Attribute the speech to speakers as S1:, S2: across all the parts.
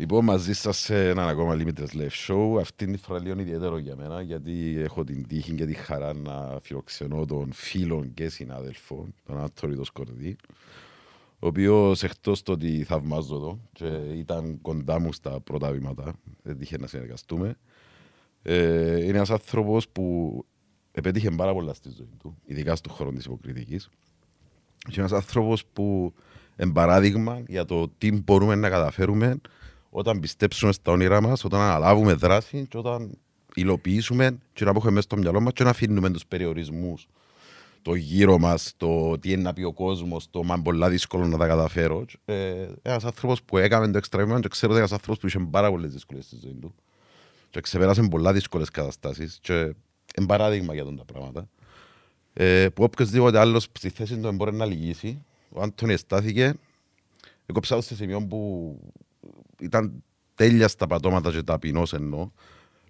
S1: Λοιπόν, μαζί σας σε έναν ακόμα Limitless Live Show. Αυτή είναι η φορά λίγο ιδιαίτερο για μένα, γιατί έχω την τύχη και τη χαρά να φιλοξενώ τον φίλο και συνάδελφο, τον Άντορη το Σκορδί, ο οποίος εκτός το ότι θαυμάζω εδώ και ήταν κοντά μου στα πρώτα βήματα, δεν τύχε να συνεργαστούμε. Ε, είναι ένας άνθρωπος που επέτυχε πάρα πολλά στη ζωή του, ειδικά στον χώρο της υποκριτικής. Και ένας άνθρωπος που είναι παράδειγμα για το τι μπορούμε να καταφέρουμε όταν πιστέψουμε στα όνειρά μας, όταν αναλάβουμε δράση και όταν υλοποιήσουμε και να έχουμε μέσα στο μυαλό μας και να αφήνουμε τους περιορισμούς το γύρω μας, το τι είναι να πει ο κόσμος, το μα πολλά δύσκολο να τα καταφέρω. Ε, ένας άνθρωπος που έκανε το εξτραβήμα και ξέρω ότι ένας άνθρωπος που είχε πάρα πολλές δυσκολίε στη ζωή του και ξεπέρασε πολλά δύσκολες καταστάσεις και είναι παράδειγμα για τον τα πράγματα. Ε, που οποιοδήποτε άλλος στη θέση του μπορεί να λυγίσει. Ο Άντωνης στάθηκε. Εγώ ψάχνω σε σημείο που ήταν τέλεια στα πατώματα και ταπεινός εννοώ,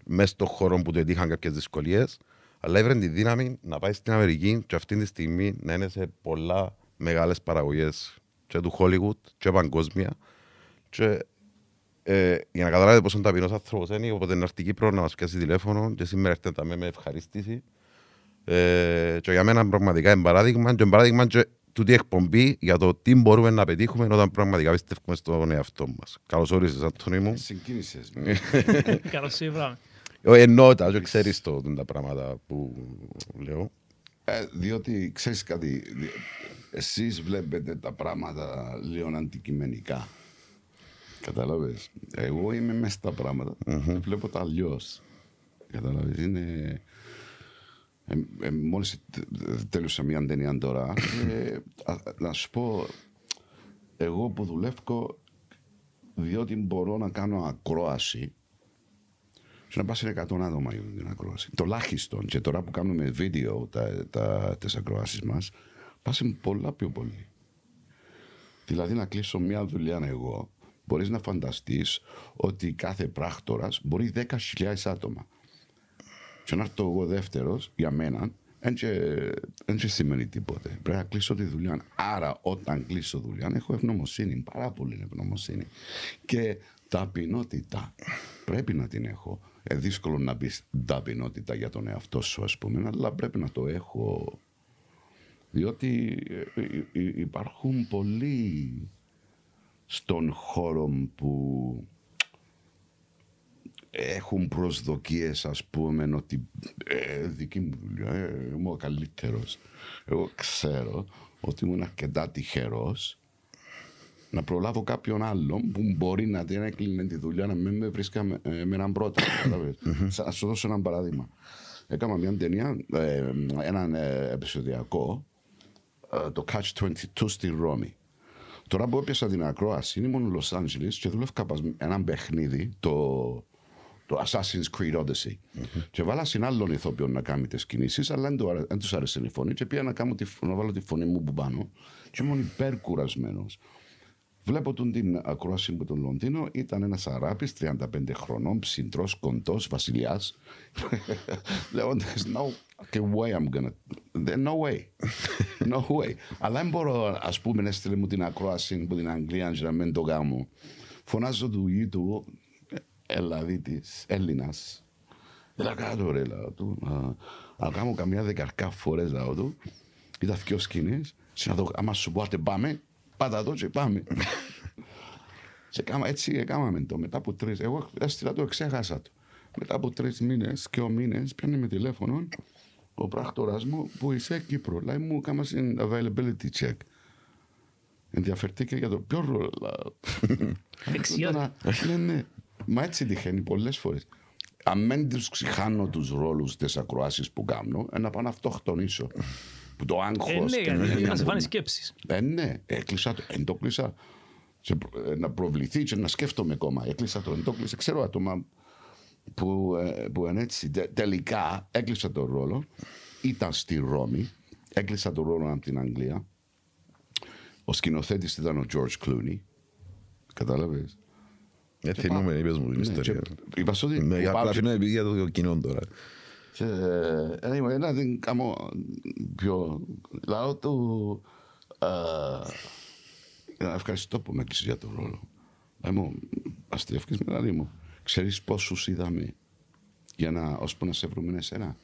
S1: μέσα στον χώρο που του έτυχαν κάποιες δυσκολίες. Αλλά έβρε τη δύναμη να πάει στην Αμερική και αυτή τη στιγμή να είναι σε πολλά μεγάλες παραγωγές και του Hollywood και παγκόσμια. Και ε, για να καταλάβετε πόσο ταπεινός άνθρωπος είναι, οπότε είναι αρτική Κύπρο να μας πιάσει τηλέφωνο και σήμερα έρχεται με ευχαρίστηση. Ε, και για μένα πραγματικά είναι παράδειγμα και παράδειγμα και τούτη εκπομπή για το τι μπορούμε να πετύχουμε όταν πραγματικά πιστεύουμε στον εαυτό μας. Καλώς όρισες, Αντώνη μου.
S2: Συγκίνησες.
S3: Καλώς ήρθατε.
S1: Εννοώ τα, δεν ξέρεις τα πράγματα που λέω.
S2: Ε, διότι ξέρεις κάτι, εσείς βλέπετε τα πράγματα λίγο αντικειμενικά. Κατάλαβε. Εγώ είμαι μέσα στα πράγματα. Mm-hmm. Βλέπω τα αλλιώς. Κατάλαβε. Είναι ε, ε, μόλις τέλειωσα μια ταινία τώρα, ε, να σου πω, εγώ που δουλεύω διότι μπορώ να κάνω ακρόαση και να πάσει 100 άτομα για την ακρόαση. Τουλάχιστον και τώρα που κάνουμε βίντεο τα, τα, τις ακροάσεις μας, πάσει πολλά πιο πολύ. Δηλαδή να κλείσω μια δουλειά εγώ, μπορείς να φανταστείς ότι κάθε πράκτορας μπορεί 10.000 άτομα και να έρθω εγώ δεύτερος για μένα, δεν σημαίνει τίποτε. Πρέπει να κλείσω τη δουλειά. Άρα, όταν κλείσω δουλειά, έχω ευγνωμοσύνη. Πάρα πολύ ευγνωμοσύνη. Και ταπεινότητα. Πρέπει να την έχω. Ε, δύσκολο να μπεις ταπεινότητα για τον εαυτό σου, ας πούμε, αλλά πρέπει να το έχω. Διότι ε, ε, υπάρχουν πολλοί στον χώρο που έχουν προσδοκίες ας πούμε ότι ε, δική μου δουλειά, ε, είμαι ο καλύτερος. Εγώ ξέρω ότι ήμουν αρκετά τυχερός να προλάβω κάποιον άλλον που μπορεί να την έκλεινε τη δουλειά να μην με βρίσκα με, ε, με έναν πρώτο. Θα σου δώσω ένα παράδειγμα. Έκανα μια ταινία, ε, έναν ε, επεισοδιακό, ε, το Catch 22 στη Ρώμη. Τώρα που έπιασα την ακρόαση, ήμουν Λος Άντζελε και δούλευκα ένα παιχνίδι, το το Assassin's Creed Odyssey. Mm-hmm. Και βάλα άλλον ηθοποιό να κάνει τις κινήσεις, αλλά δεν του άρεσε η φωνή. Και πήγα να, κάνω τη, να βάλω τη φωνή μου που πάνω. Και ήμουν υπερκουρασμένος. Βλέπω τον την ακρόαση μου τον Λονδίνο, ήταν ένας αράπης 35 χρονών, ψυντρός, κοντός, βασιλιάς. Λέγοντα, no way I'm gonna. No way. No way. Αλλά δεν μπορώ, ας πούμε, να έστειλε μου την ακρόαση από την Αγγλία, να μην το κάνω. Φωνάζω του γη του, Ελλαδίτης, Έλληνας. Έλα κάτω ρε λαό του. Να κάνω καμιά δεκαρκά φορές λαό του. Είδα δυο σκηνές. Άμα σου πω πάμε, πάτα εδώ και πάμε. και κάμα, έτσι έκαναμε το. Μετά από τρεις, εγώ έστειλα το, ξέχασα το. Μετά από τρεις μήνες και ο μήνες πιάνε με τηλέφωνο ο πράκτορας μου που είσαι Κύπρο. Λέει μου κάμα στην availability check. Ενδιαφερθήκε για το ποιο ρόλο.
S3: Δεξιότητα.
S2: Ναι, ναι. Μα έτσι τυχαίνει πολλές φορές. Αν δεν τους ξεχάνω τους ρόλους της ακροάσης που κάνω, να πάω να αυτοκτονήσω. Που το άγχος.
S3: Ε, ναι, να σε φάνε σκέψεις.
S2: Ε, ναι, έκλεισα το. Εν το κλείσα. Ε, να προβληθεί και να σκέφτομαι ακόμα. Έκλεισα το, εν το κλείσα. Ξέρω άτομα που, ε, που είναι έτσι. Τελικά έκλεισα τον ρόλο. Ήταν στη Ρώμη. Έκλεισα τον ρόλο από την Αγγλία. Ο σκηνοθέτης ήταν ο George Clooney. Κατάλαβες;
S1: Ε, θυμούμε, είπες μου την
S2: ναι,
S1: ιστορία.
S2: Είπας ότι...
S1: Ναι, απλά αφήνω επειδή για το κοινό τώρα.
S2: Και anyway, να την κάνω πιο... Λάω του... Ευχαριστώ που με έκλεισες για τον ρόλο. Μου, αστείευκες με λαλή μου. Ξέρεις πόσους είδαμε για να, ώσπου να σε βρούμε εσένα;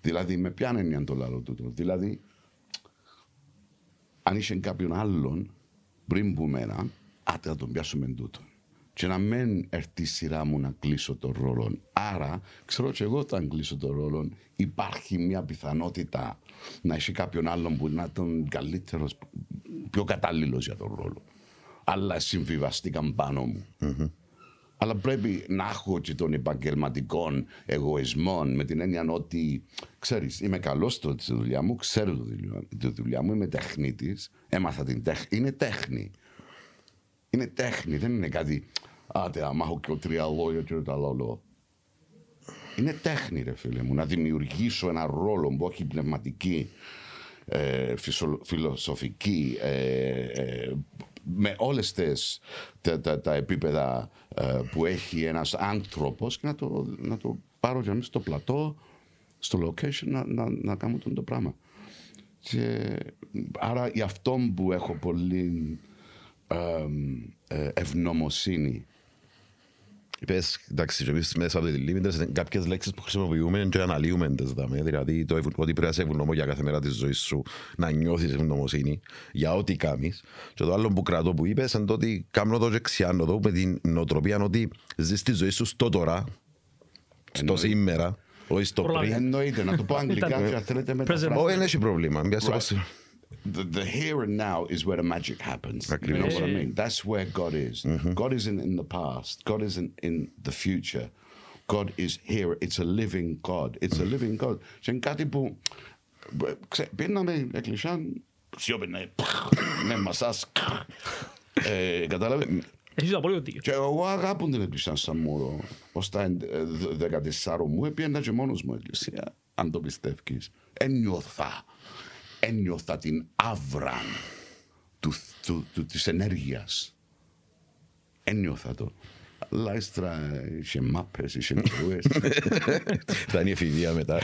S2: Δηλαδή, με ποια έννοια το λαλό τούτο. Δηλαδή, αν είσαι κάποιον άλλον πριν που μένα, άτε να τον πιάσουμε τούτο. Και να μην έρθει η σειρά μου να κλείσω τον ρόλο. Άρα, ξέρω και εγώ όταν κλείσω τον ρόλο, υπάρχει μια πιθανότητα να έχει κάποιον άλλον που να τον καλύτερος, πιο κατάλληλος για τον ρόλο. Αλλά συμβιβαστήκαν πάνω μου. Αλλά πρέπει να έχω και τον επαγγελματικό εγωισμό με την έννοια ότι, ξέρεις, είμαι καλός στη δουλειά μου, ξέρω τη δουλειά, τη δουλειά μου, είμαι τεχνίτης, έμαθα την τέχνη. Είναι τέχνη. Είναι τέχνη, δεν είναι κάτι. Άτε, άμα έχω και τρία λόγια και τα λόγω. Είναι τέχνη, ρε φίλε μου, να δημιουργήσω ένα ρόλο που έχει πνευματική, ε, φυσο- φιλοσοφική, ε, ε, με όλες τις, τα, τα, τα επίπεδα ε, που έχει ένας άνθρωπος και να το, να το πάρω για μέσα στο πλατό, στο location, να, να, να κάνω τον το πράγμα. Και, άρα γι' αυτό που έχω πολύ εμ, ε, ευγνωμοσύνη
S1: Είπες, εντάξει, και εμείς μέσα από τη Limitless, κάποιες λέξεις που χρησιμοποιούμε και αναλύουμε τις δάμε. Δηλαδή, το ευ- ότι πρέπει να σε ευγνώμο για κάθε μέρα της ζωής σου, να νιώθεις ευγνωμοσύνη για ό,τι κάνεις. Και το άλλο που κρατώ που είπες, είναι το ότι κάνω το και ξιάνω το με την νοοτροπία ότι ζεις τη ζωή σου στο τώρα, στο
S2: Εννοεί.
S1: σήμερα, όχι στο
S3: Προλάβει.
S1: πριν.
S2: Εννοείται, να το πω αγγλικά
S3: Ήταν-
S2: και αν θέλετε
S3: Present
S2: μεταφράσετε.
S1: Όχι, δεν έχει πρόβλημα. Μπιάσω
S2: Right.
S1: Πας-
S2: the, the here and now is where the magic happens. You know what I mean? That's where God is. God isn't in the past. God isn't in the future. God is here. It's a living God. It's a living God. Και είναι κάτι που ξέ, πίναμε εκκλησιά, σιώπαινε, με μασάς, ε, κατάλαβε.
S3: Έχεις το απόλυτο δίκιο.
S2: Και εγώ αγάπουν την εκκλησία σαν μωρό. Ως τα εν- ε, δε- 14 μου έπαιρνα και μόνος μου εκκλησία, αν το πιστεύεις. Ένιωθα, ένιωθα την άβρα του, του, του, της ενέργειας. Ένιωθα το. Αλλά ύστερα είχε μάπες, είχε κρούες.
S1: Θα είναι η εφηβεία μετά.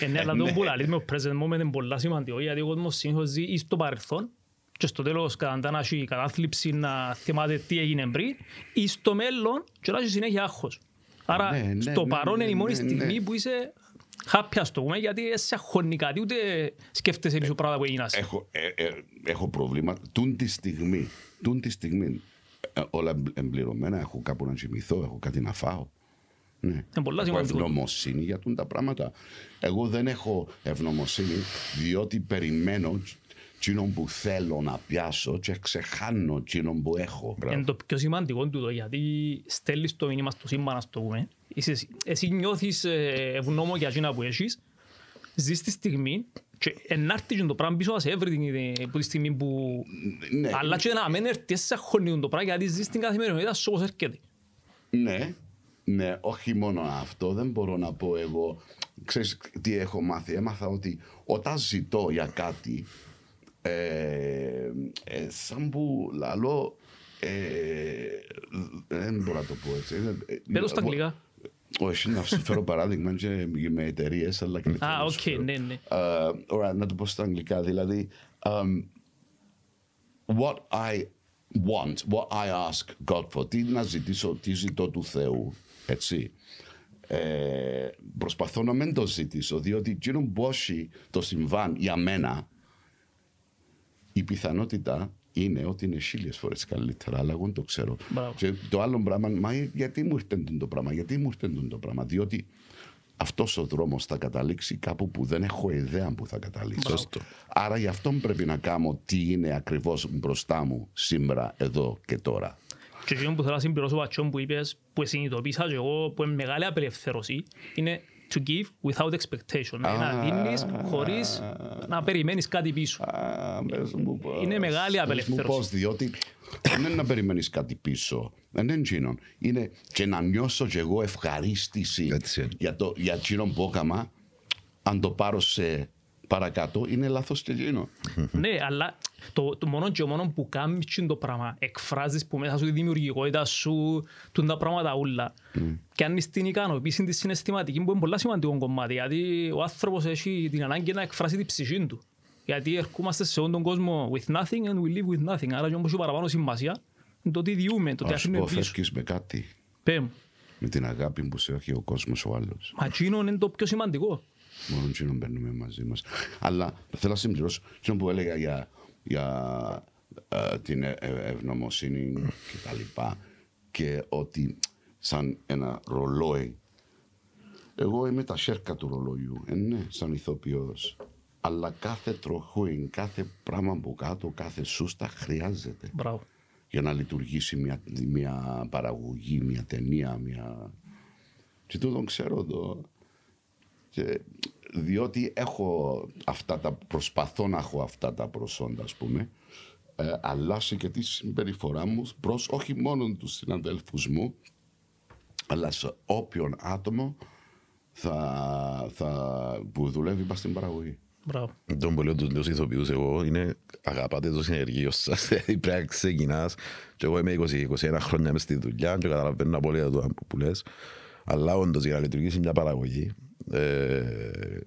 S3: Ε, ναι, αλλά το που λαλείς με το present moment είναι πολλά σημαντικό, γιατί ο κόσμος συνήθως ζει ή στο παρελθόν και στο τέλος κατά να έχει κατάθλιψη να θυμάται τι έγινε πριν ή στο μέλλον και να έχει συνέχεια άγχος. Άρα
S2: Ναι, ναι,
S3: στο
S2: ναι,
S3: παρόν
S2: ναι,
S3: είναι η μόνη
S2: ναι,
S3: στιγμή
S2: ναι.
S3: που είσαι happy ας το πούμε, γιατί δεν σε αγχώνει κάτι, ούτε σκέφτεσαι πίσω πράγματα που έγιναν.
S2: έχω, ε, ε, έχω προβλήμα. Τούν τη στιγμή, τούν τη στιγμή, ε, όλα εμπ- εμπληρωμένα, έχω κάπου να κοιμηθώ, έχω κάτι να φάω. Ναι.
S3: Είναι πολλά
S2: έχω
S3: σημαντικό.
S2: ευγνωμοσύνη για τούν τα πράγματα. Εγώ δεν έχω ευγνωμοσύνη διότι περιμένω τσίνον που θέλω να πιάσω και ξεχάνω τσίνον που έχω.
S3: Είναι το πιο σημαντικό τούτο, γιατί στέλνεις το μήνυμα στο σύμπαν, ας το πούμε. Είσαι, εσύ- εσύ νιώθεις ε, ευγνώμων για εκείνα που έχεις, ζεις τη στιγμή και ενάρτει και το πράγμα πίσω σε έβρει την, που τη στιγμή που...
S2: Ναι,
S3: Αλλά και να μην έρθεις, σε αγχώνεις το πράγμα, γιατί ζεις την καθημερινότητα σου όπως έρχεται.
S2: Ναι, ναι, όχι μόνο αυτό, δεν μπορώ να πω εγώ. Ξέρεις τι έχω μάθει, έμαθα ότι όταν ζητώ για κάτι, ε, ε, σαν που λαλώ, ε, δεν μπορώ να το πω έτσι. Είναι- ε,
S3: Πες το στα αγγλικά.
S2: Όχι, να σου φέρω παράδειγμα και με εταιρείες, αλλά και
S3: Α, οκ, ναι, ναι.
S2: Uh, ωραία, να το πω στα αγγλικά. Δηλαδή, um, what I want, what I ask God for, τι να ζητήσω, τι ζητώ του Θεού, έτσι. Ε, προσπαθώ να μην το ζητήσω, διότι εκείνο που έχει το συμβάν για μένα, η πιθανότητα είναι ότι είναι χίλιες φορές καλύτερα, αλλά εγώ δεν το ξέρω.
S3: Μπράβο.
S2: Και το άλλο πράγμα, μα γιατί μου ήρθε το πράγμα, γιατί μου ήρθε το πράγμα, διότι αυτός ο δρόμος θα καταλήξει κάπου που δεν έχω ιδέα που θα καταλήξει.
S1: Σωστό.
S2: Άρα γι' αυτό πρέπει να κάνω τι είναι ακριβώς μπροστά μου σήμερα, εδώ και τώρα.
S3: Και εκείνο που θέλω να συμπληρώσω πατσόν που είπες, που συνειδητοποίησα και εγώ, που είναι μεγάλη απελευθέρωση, είναι to give without expectation. Δηλαδή να δίνεις χωρίς να περιμένεις κάτι πίσω.
S2: Α, πες μου πώς.
S3: Είναι μεγάλη
S2: Πες
S3: απελευθέρωση.
S2: μου πώς, διότι δεν είναι να περιμένεις κάτι πίσω. Δεν είναι εκείνο. Είναι και να νιώσω και εγώ ευχαρίστηση
S1: Έτσι είναι.
S2: για, το, για εκείνο που έκανα. Αν το πάρω σε παρακάτω, είναι λάθος και εκείνο.
S3: Ναι, αλλά το, το μόνο και μόνος που κάνεις είναι το πράγμα. Εκφράζεις που μέσα σου τη δημιουργικότητα σου, τούν τα πράγματα όλα. Και αν την ικανοποίηση τη συναισθηματική που είναι πολύ σημαντικό κομμάτι, γιατί ο άνθρωπος έχει την ανάγκη να εκφράσει την ψυχή του. Γιατί ερχόμαστε σε όλον τον κόσμο with nothing and we live with nothing. Άρα και όμως έχει παραπάνω σημασία Το ότι διούμε, το ότι
S2: Ας σου
S3: αφήνουμε
S2: πω,
S3: πίσω.
S2: φεύγεις με κάτι.
S3: Πέ μου.
S2: Με την αγάπη που σε έχει ο κόσμος ο άλλος.
S3: Μα εκείνο είναι το πιο σημαντικό.
S2: Μόνο εκείνον παίρνουμε μαζί μας. Αλλά θέλω να συμπληρώσω εκείνο που έλεγα για, για ε, την ε, ε, ευγνωμοσύνη και τα λοιπά. Και ότι σαν ένα ρολόι. Εγώ είμαι τα σέρκα του ρολόιου. Ε, ναι, σαν ηθοποιός. Αλλά κάθε τροχούιν, κάθε πράγμα από κάτω, κάθε σούστα χρειάζεται
S3: Μπράβο.
S2: για να λειτουργήσει μια, μια παραγωγή, μια ταινία, μια... Και τούτον ξέρω το... Και διότι έχω αυτά τα, προσπαθώ να έχω αυτά τα προσόντα, ας πούμε, ε, αλλάζει και τη συμπεριφορά μου προς όχι μόνο τους συναδέλφους μου, αλλά σε όποιον άτομο θα, θα, που δουλεύει πας στην παραγωγή.
S3: Μπράβο.
S1: Τον που λέω τους νέους ηθοποιούς εγώ είναι αγαπάτε το συνεργείο σας. Δηλαδή πρέπει να ξεκινάς και εγώ είμαι 20-21 χρόνια μες στη δουλειά και καταλαβαίνω απόλυτα το που λες. Αλλά όντως για να λειτουργήσει μια παραγωγή ε,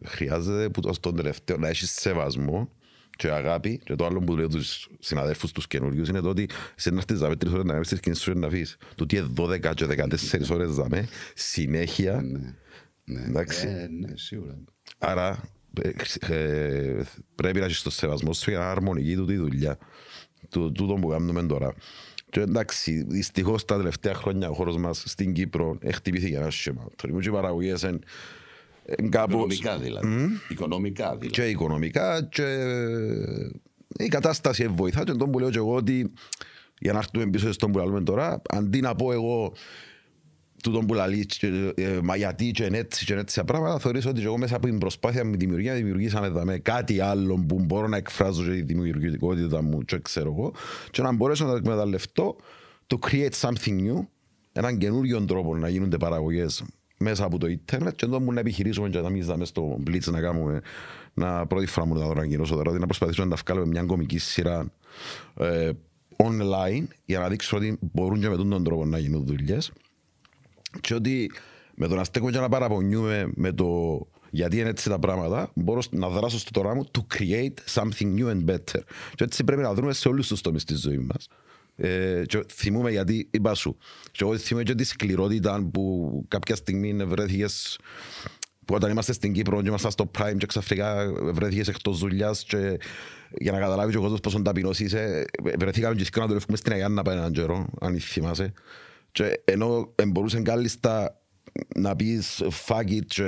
S1: χρειάζεται που το στον τελευταίο να έχεις σεβασμό και αγάπη και το άλλο που λέω τους συναδέλφους τους καινούριους είναι το ότι σε να έρθεις δάμε τρεις ώρες να κάνεις τις κινήσεις σου να αφήσεις. Το ότι είναι 12 και 14 ώρες δάμε συνέχεια
S2: Ναι, ναι,
S1: Εντάξει.
S2: ε, ναι σίγουρα.
S1: Άρα ε, ε, πρέπει να έχεις το σεβασμό σου για να αρμονική του τη δουλειά. Του, τούτο που κάνουμε τώρα. Και εντάξει, δυστυχώς τα τελευταία χρόνια ο χώρος μας στην Κύπρο χτυπήθηκε ένα σχήμα. Το και οι παραγωγές είναι είναι κάπως
S2: Οικονομικά δηλαδή. Οικονομικά δηλαδή.
S1: και οικονομικά και η κατάσταση βοηθά και τον που λέω και εγώ ότι για να έρθουμε πίσω στον που λέμε τώρα αντί να πω εγώ τούτον που λέει ε, μα γιατί και είναι έτσι και είναι έτσι τα πράγματα θεωρείς ότι και εγώ μέσα από την προσπάθεια με τη δημιουργία δημιουργήσαμε δαμε, κάτι άλλο που μπορώ να εκφράζω και τη δημιουργικότητα μου και ξέρω εγώ και να μπορέσω να το εκμεταλλευτώ to create something new έναν καινούριο τρόπο να γίνονται παραγωγές μέσα από το ίντερνετ και τότε να επιχειρήσουμε και να μην δάμε στο Blitz να κάνουμε να πρώτη φορά μου να το ανακοινώσω τώρα ότι να προσπαθήσουμε να τα βγάλουμε μια κομική σειρά ε, online για να δείξω ότι μπορούν και με τον τρόπο να γίνουν δουλειές και ότι με το να στέκουμε και να παραπονιούμε με το γιατί είναι έτσι τα πράγματα, μπορώ να δράσω στο τώρα μου to create something new and better. Και έτσι πρέπει να δούμε σε όλους τους τομείς της ζωής μας. Ε, και θυμούμε γιατί είπα σου. Και εγώ θυμούμαι και τη σκληρότητα που κάποια στιγμή βρέθηκες που όταν είμαστε στην Κύπρο και ήμασταν στο Prime και ξαφνικά βρέθηκες εκτός δουλειάς και για να καταλάβει ο κόσμος πόσο ταπεινός είσαι βρεθήκαμε και να δουλεύουμε στην Αγιάννα από έναν καιρό αν θυμάσαι και ενώ μπορούσε κάλλιστα να πεις fuck it και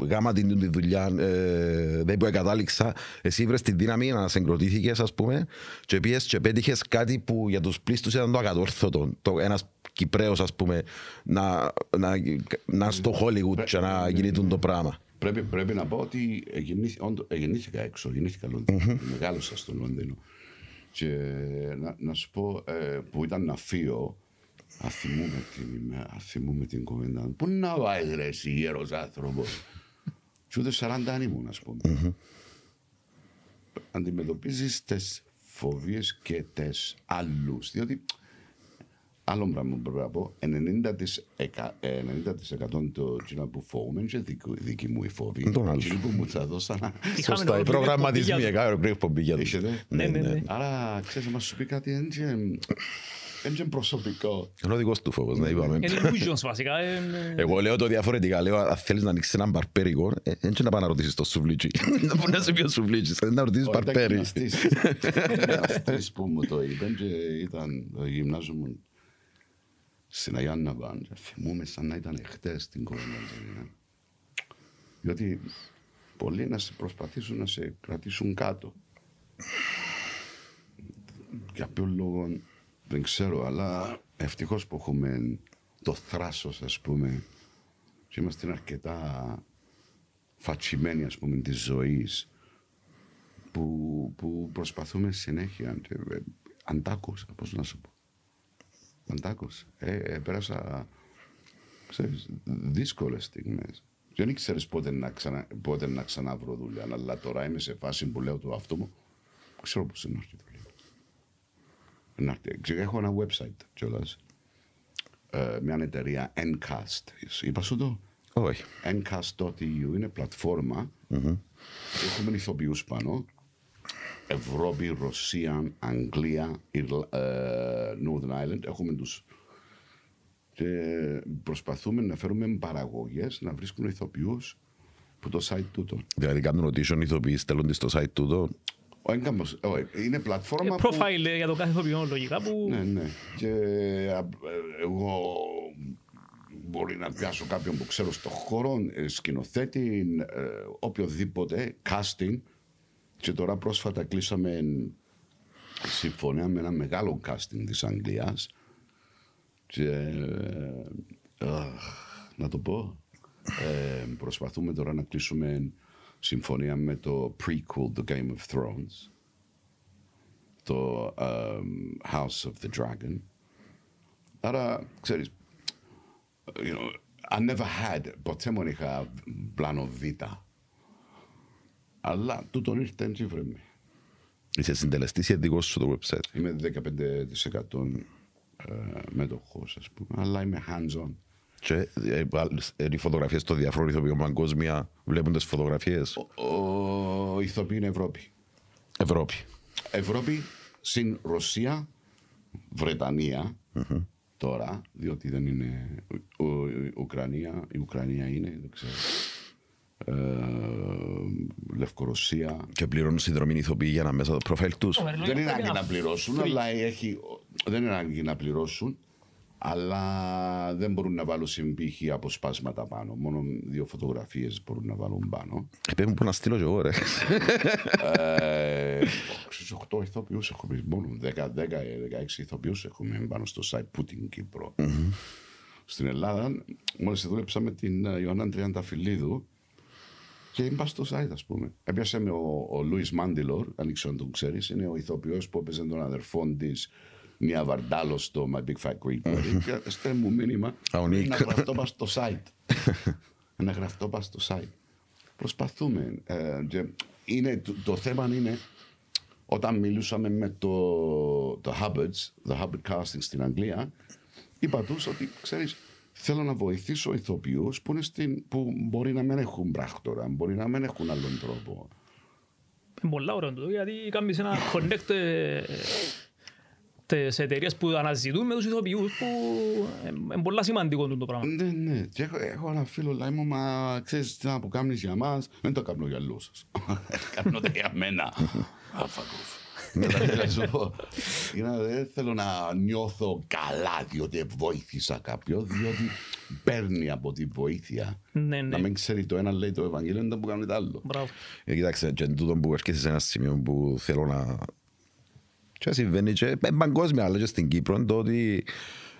S1: γάμα την τη δουλειά ε, δεν που εγκατάληξα. Εσύ βρες τη δύναμη να συγκροτήθηκες ας πούμε και πήγες και πέτυχες κάτι που για τους πλήστους ήταν το ακατόρθωτο. Το, ένας Κυπρέος ας πούμε να, να, να στο Hollywood και να γίνει το πράγμα.
S2: Πρέπει, πρέπει να πω ότι γεννήθη- όντω- ε, γεννήθηκα έξω, γεννήθηκα Λονδίνο, μεγάλωσα στο Λονδίνο. Και να, να σου πω ε, που ήταν να φύγω, αθυμούμε την ημέρα, αθυμούμε την κουβέντα. Πού να πάει ρε εσύ γέρος άνθρωπος. Και ούτε 40 αν ήμουν ας πούμε. Αντιμετωπίζεις τις φοβίες και τις άλλους. Διότι Άλλο πράγμα που πρέπει να πω, 90%, ε, 90% το κοινό που φοβούμαι είναι και δική, δική μου η φόβη.
S1: Τον άλλο.
S2: Εκείνοι που μου θα δώσαν.
S3: Είχαμε
S1: Σωστά, οι
S3: ολόκληρη
S1: προγραμματισμοί
S3: εκπομπή για-
S1: έκανα ολόκληρη εκπομπή για το.
S2: Έχετε;
S3: Ναι, ναι, ναι.
S2: Άρα, ξέρεις, να μας σου πει κάτι, είναι και- είναι και προσωπικό.
S1: Είναι ο δικός του φόβος, να είπαμε.
S3: Είναι illusions βασικά. ε, ε,
S1: Εγώ λέω το διαφορετικά. Λέω, αν θέλεις να ανοίξεις έναν παρπέρικο, ε, δεν να πάει να ρωτήσεις το σουβλίτσι. Να μπορεί να σε πει ο σουβλίτσις, δεν να ρωτήσεις
S2: Ήταν
S1: παρπέρι.
S2: γυμναστής. Γυμναστής που μου το είπε και ήταν το γυμνάζο μου στην Αγιάννα Βάν. Και Θυμούμαι σαν να ήταν χτες την κόμμα. Διότι πολλοί να σε προσπαθήσουν να σε κρατήσουν κάτω. Για ποιο λόγο δεν ξέρω, αλλά ευτυχώς που έχουμε το θράσος, ας πούμε, και είμαστε αρκετά φατσιμένοι, ας πούμε, της ζωής, που, που προσπαθούμε συνέχεια. Και, ε, αντάκωσα, πώς να σου πω. Αντάκωσα. Ε, ε, πέρασα, ξέρεις, δύσκολες στιγμές. Δεν ήξερες πότε να, ξανα, πότε να ξαναβρω δουλειά, αλλά τώρα είμαι σε φάση που λέω το αυτό μου, ξέρω πώς είναι να έρθει η δουλειά. Να έρθει. Ξέρω, Έχω ένα website κιόλας. Ε, μια εταιρεία Encast. Είπα σου το; Ευρώπη, Ρωσία, Αγγλία, Ιρλα- ε, Northern Ireland. Έχουμε τους και προσπαθούμε να φέρουμε παραγωγές να βρίσκουν ηθοποιούς που το site τούτο.
S1: Δηλαδή κάνουν audition ηθοποιοί, στέλνονται στο site τούτο.
S2: Όχι, κάμπος- όχι, είναι πλατφόρμα που...
S3: Profile ε, για το κάθε ηθοποιό λογικά που...
S2: Ναι, ναι. Και α, ε, εγώ μπορεί να πιάσω κάποιον που ξέρω στο χώρο, ε, σκηνοθέτη, ε, οποιοδήποτε, casting. Και τώρα πρόσφατα κλείσαμε συμφωνία με ένα μεγάλο casting της Αγγλίας. Και, ε, αχ, να το πω, ε, προσπαθούμε τώρα να κλείσουμε συμφωνία με το prequel The Game of Thrones το um, House of the Dragon. Άρα, ξέρεις, you know, I never had, ποτέ μου είχα πλάνο Β. Αλλά τούτον ήρθε και βρε με.
S1: Είσαι συντελεστής ή δικό σου το website;
S2: Είμαι 15% ε, μέτοχος, ας πούμε, αλλά είμαι hands-on.
S1: Και ε, άλλες, ε, οι φωτογραφίες των διαφόρων ηθοποιών παγκόσμια βλέπουν τις φωτογραφίες;
S2: Ο, ο ηθοποιοί είναι Ευρώπη.
S1: Ευρώπη.
S2: Ευρώπη συν Ρωσία, Βρετανία τώρα, διότι δεν είναι Ου- Ου- Ουκρανία, η Ουκρανία είναι, δεν ξέρω. Ε, Λευκορωσία.
S1: Και πληρώνουν συνδρομή ηθοποιοί για να μέσα το προφίλ τους.
S3: Το
S2: Δεν
S3: Βερολίνο
S2: είναι
S3: πρέπει
S2: ανάγκη
S3: να
S2: να πληρώσουν,
S3: free.
S2: αλλά έχει, δεν είναι ανάγκη να πληρώσουν, αλλά δεν μπορούν να βάλουν συμπήχη αποσπάσματα πάνω. Μόνο δύο φωτογραφίες μπορούν να βάλουν πάνω.
S1: Πρέπει που να στείλω και εγώ ρε.
S2: Ε, Στις 8 ηθοποιούς έχουμε, μόνο 10, 10, 16 ηθοποιούς έχουμε πάνω στο site που την Κύπρο. Στην Ελλάδα, μόλις δούλεψα με την ε, Ιωάννα Τριανταφυλλίδου και είπα στο site, ας πούμε. Έπιασε με ο, ο Λούις Μάντιλορ, αν ξέρω αν τον ξέρεις, είναι ο ηθοποιός που έπαιζε τον αδερφόν της Νία Βαρντάλο στο My Big Fat Greek Wedding. Και στέλνει μου μήνυμα
S1: Α, ο Νίκ.
S2: να γραφτώ πας στο site. να γραφτώ πας στο site. Προσπαθούμε. ε, και είναι, το, το θέμα είναι όταν μιλούσαμε με το, το Hubbards, the Hubbard Casting στην Αγγλία, είπα τους ότι, ξέρεις, θέλω να βοηθήσω ηθοποιούς που, είναι στην, που μπορεί να μην έχουν πράκτορα, μπορεί να μην έχουν άλλον τρόπο.
S3: Είναι πολλά ωραίο τούτο, γιατί κάνεις ένα connect ε, τις εταιρείες που αναζητούν με τους ηθοποιούς που ε, είναι πολλά σημαντικό τούτο πράγμα.
S2: Ναι, ναι. Και έχω, έχω ένα φίλο, λέει μου, μα ξέρεις τι να που κάνεις για μας, δεν το κάνω για αλλούς σας. κάνω το για μένα. Αφακούφ. Να σου πω, για να- Δεν θέλω να νιώθω καλά διότι βοήθησα κάποιον, διότι παίρνει από τη βοήθεια.
S3: Ναι,
S2: Να
S3: ναι.
S2: μην ξέρει το ένα λέει το Ευαγγέλιο, δεν που κάνει το άλλο.
S3: Μπράβο.
S1: Ε, Κοιτάξτε, και εν τούτον που έρχεσαι σε ένα σημείο που θέλω να... Και συμβαίνει και ε, παγκόσμια, αλλά και στην Κύπρο, είναι το ότι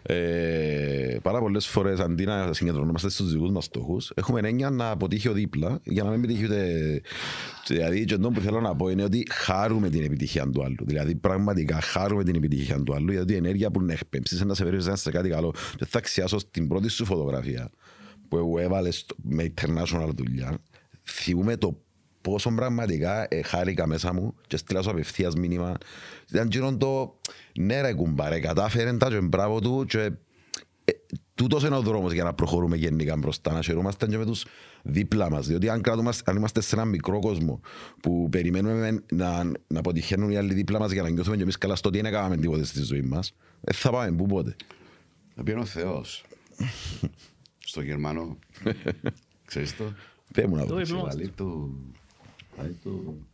S1: ε, πάρα πολλές φορές αντί να συγκεντρωνόμαστε στους δικούς μας στόχους, έχουμε έννοια να αποτύχει ο δίπλα για να μην επιτύχει ούτε... Δηλαδή, και αυτό που θέλω να πω είναι ότι χάρουμε την επιτυχία του άλλου. Δηλαδή, πραγματικά χάρουμε την επιτυχία του άλλου, γιατί η ενέργεια που να εκπέμψεις είναι να σε φέρεις σε κάτι καλό. Και θα αξιάσω στην πρώτη σου φωτογραφία που έβαλες με international δουλειά, θυμούμε το πόσο πραγματικά ε, χάρηκα μέσα μου και στείλα σου απευθείας μήνυμα. Ήταν γύρω το ναι ρε κουμπάρε, κατάφερε τα και μπράβο του και ε, τούτος είναι ο δρόμος για να προχωρούμε γενικά μπροστά, να χαιρούμαστε και με τους δίπλα μας. Διότι αν, κρατούμε, αν είμαστε σε ένα μικρό κόσμο που περιμένουμε να, να αποτυχαίνουν οι άλλοι δίπλα μας για να νιώθουμε και εμείς καλά στο ότι δεν έκαναμε τίποτε στη ζωή μας, δεν θα πάμε πού πότε.
S2: Θα πει ο Θεός. Στο Γερμανό. Ξέρεις το;
S1: Πες μου να
S3: Το
S1: δω.
S3: είπε.
S2: Λαλεί του. Λαλεί του.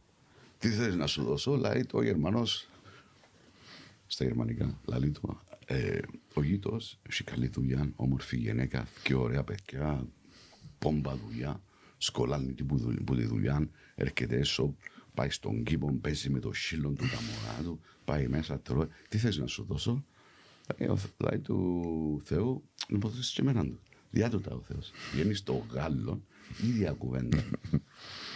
S2: Τι θες να σου δώσω, λέει του ο Γερμανός. Στα γερμανικά, λαλεί του. Ε, ο γείτος έχει καλή δουλειά, όμορφη γυναίκα, και ωραία παιδιά, πόμπα δουλειά, σκολάνει την που, δουλ- που τη δουλειά, έρχεται έσω, πάει στον κήπο, παίζει με το σύλλον του, τα μωρά του, πάει μέσα, τρώει. Τι θες να σου δώσω, λέει, ο, λέει του Θεού, να υποθέσεις και εμένα του. Διά του τα ο Θεός. Βγαίνεις στο Γάλλο, ίδια κουβέντα.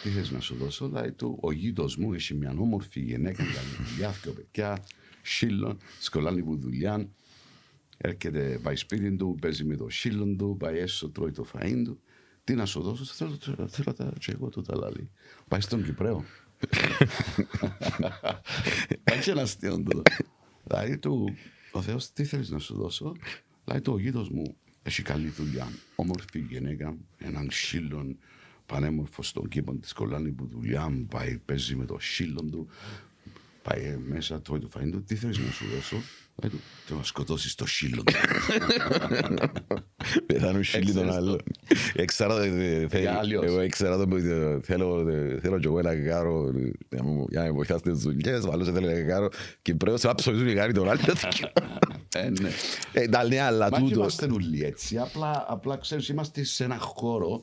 S2: Τι θες να σου δώσω, λέει του, ο γείτος μου έχει μια όμορφη γυναίκα, καλή δουλειά, και παιδιά, σύλλον, σκολάνει που δουλειά, έρχεται, πάει σπίτι του, παίζει με το σύλλον του, πάει έσω, τρώει το φαΐν του. Τι να σου δώσω, θέλω, θέλω, θέλω τα και εγώ του τα λαλή. Πάει στον Κυπρέο. Πάει και ένα αστείο του. Λέει του, ο Θεός τι θέλεις να σου δώσω; Λέει του, ο γείτος μου έχει καλή δουλειά. Όμορφη γυναίκα, έναν σύλλον, πανέμορφος στον κήπο της κολλάνη που δουλειά μου, πάει, παίζει με το σύλλον του. Πάει ε, μέσα, τρώει το φαΐν του, τι θέλεις να σου δώσω; Λέει του, Θέλω να σκοτώσεις το σύλλον. του».
S1: Πεθάνουν χίλιοι τον άλλο. Εξάρα, ε, θε-
S2: Για άλλος.
S1: εγώ εξάρα τον που, ε, θέλω, ε, θέλω και εγώ ένα γάρο ε, για μου- για να με βοηθάς στις δουλειές, ο άλλος θέλει ένα γάρο Κυπρέος, άψογες οι γάροι τον άλλο.
S2: Ε, ναι.
S1: Ε, Τα νέα, αλλά
S2: Μα και
S1: τούτος.
S2: είμαστε όλοι έτσι. Απλά, απλά ξέρεις, είμαστε σε ένα χώρο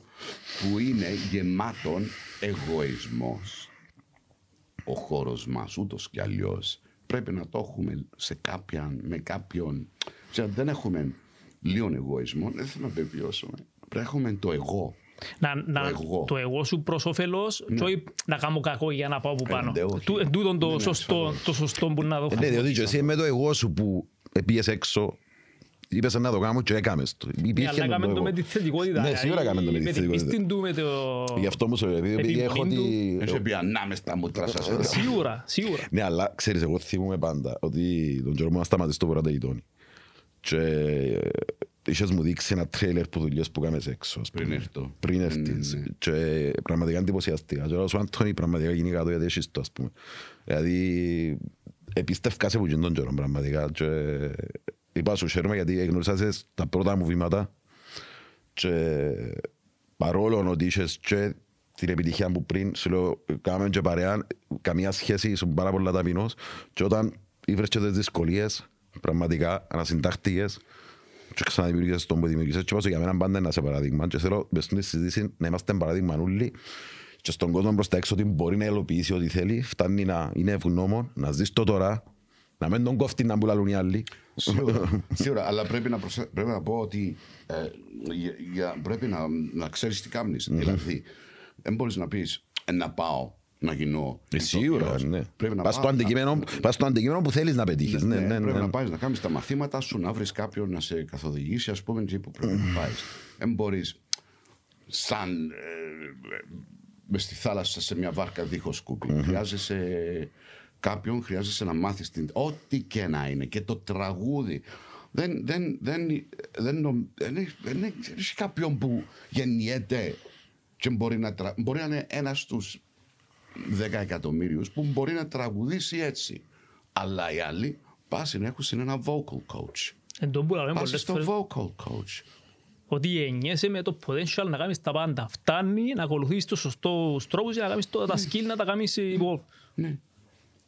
S2: που είναι γεμάτον εγωισμός. Ο χώρος μας, ούτως κι αλλιώς. Πρέπει να το έχουμε σε κάποιον, με κάποιον... Ξέρω, δεν έχουμε λίγο εγωισμό, δεν θέλουμε να επιβιώσουμε. Πρέπει να έχουμε το εγώ.
S3: Να, να,
S2: εγώ.
S3: το εγώ σου προς όφελος και όχι να κάνω κακό για να πάω που πάνω.
S2: ναι, όχι.
S3: Του- Εν τούτον το
S2: Ναι, ναι,
S3: σωστό,
S2: ασφαλώς.
S3: το σωστό που να δω.
S1: Ε, Ναι, διότι και εσύ με το εγώ σου που πήγες έξω, είπες να το κάνω και έκαμες το.
S3: Ναι,
S1: Υπήρχε
S3: αλλά έκαμε το
S1: εγώ.
S3: με τη θετικότητα.
S1: Ναι, σίγουρα έκαμε το με τη
S3: την
S1: θετικότητα.
S3: πίστη του, με το...
S1: Γι' αυτό μου σου λέω, επειδή
S3: Επιμονή
S1: έχω
S3: του.
S1: τη...
S2: Έτσι πει ανάμε στα μούτρα σας. εδώ.
S3: Σίγουρα, σίγουρα.
S1: Ναι, αλλά ξέρεις, εγώ θυμούμαι πάντα ότι τον καιρό μου να σταματήσει το βορρά τα γειτόνι. Και ε, είχες μου δείξει ένα τρέιλερ που δουλειές που κάνεις έξω. ας πούμε.
S2: Πριν έρθω.
S1: Πριν
S2: Ναι,
S1: έρθεις.
S2: ναι.
S1: Και πραγματικά εντυπωσιαστήκα. Και λέω σου Αντώνη, πραγματικά γίνει κάτω γιατί έχεις το, ας πούμε. Δηλαδή, επίστευκα σε που γίνει τον καιρό, πραγματικά. Και είπα σου χαίρομαι γιατί γνώρισα σε τα πρώτα μου βήματα και παρόλο ότι είχες και την επιτυχία που πριν, σου λέω, κάναμε και παρέα, καμία σχέση, ήσουν πάρα πολλά ταπεινός. Και όταν ήβρες και τις δυσκολίες, πραγματικά ανασυντάχτηκες και ξαναδημιουργήσεις τον που δημιουργήσεις και πάσω για μένα πάντα είναι ένα σε παράδειγμα. Και θέλω μες στην συζήτηση να είμαστε παράδειγμα όλοι και στον κόσμο προς τα έξω ότι μπορεί να ελοποιήσει ό,τι θέλει, φτάνει να είναι ευγνώμων, να ζεις το τώρα, να μην τον κόφτει να μπουλαλούν οι άλλοι.
S2: Σίγουρα, σίγουρα, αλλά πρέπει να, προσε... πρέπει να πω ότι ε, για, για- πρέπει να, να ξέρεις τι κάνεις. Δηλαδή, δεν μπορείς να πεις ε, να πάω να γίνω
S1: Ε, Σίγουρα,
S2: ηθοποιός.
S1: ναι.
S2: Πρέπει να
S1: Πας
S2: πάω-
S1: στο αντικείμενο,
S2: να-
S1: πας στο αντικείμενο που θέλεις να πετύχεις. Ναι,
S2: ναι,
S1: ναι,
S2: πρέπει
S1: ναι.
S2: να πάει να κάνεις τα μαθήματα σου, να βρεις κάποιον να σε καθοδηγήσει, ας πούμε, εκεί που πρέπει να πάει. Δεν μπορείς σαν ε, μες στη θάλασσα σε μια βάρκα δίχως σκούπι. Χρειάζεσαι κάποιον, χρειάζεσαι να μάθεις την... Ό,τι και να είναι. Και το τραγούδι. Δεν, δεν, δεν, δεν, νομ- δεν, έχει- δεν έχει- δεν έχει κάποιον που γεννιέται και μπορεί να, τρα... μπορεί να είναι ένας στους 10 εκατομμύριους που μπορεί να τραγουδήσει έτσι. Αλλά οι άλλοι πας να έχουν ένα vocal coach.
S3: Εν τω που λέμε
S2: Πας
S3: πολλές
S2: στο
S3: φορές
S2: vocal coach.
S3: Ότι γεννιέσαι με το potential να κάνεις τα πάντα. Φτάνει να ακολουθείς τους σωστούς τρόπους για να κάνεις το- τα skill να τα κάνεις υπό.
S2: Ναι.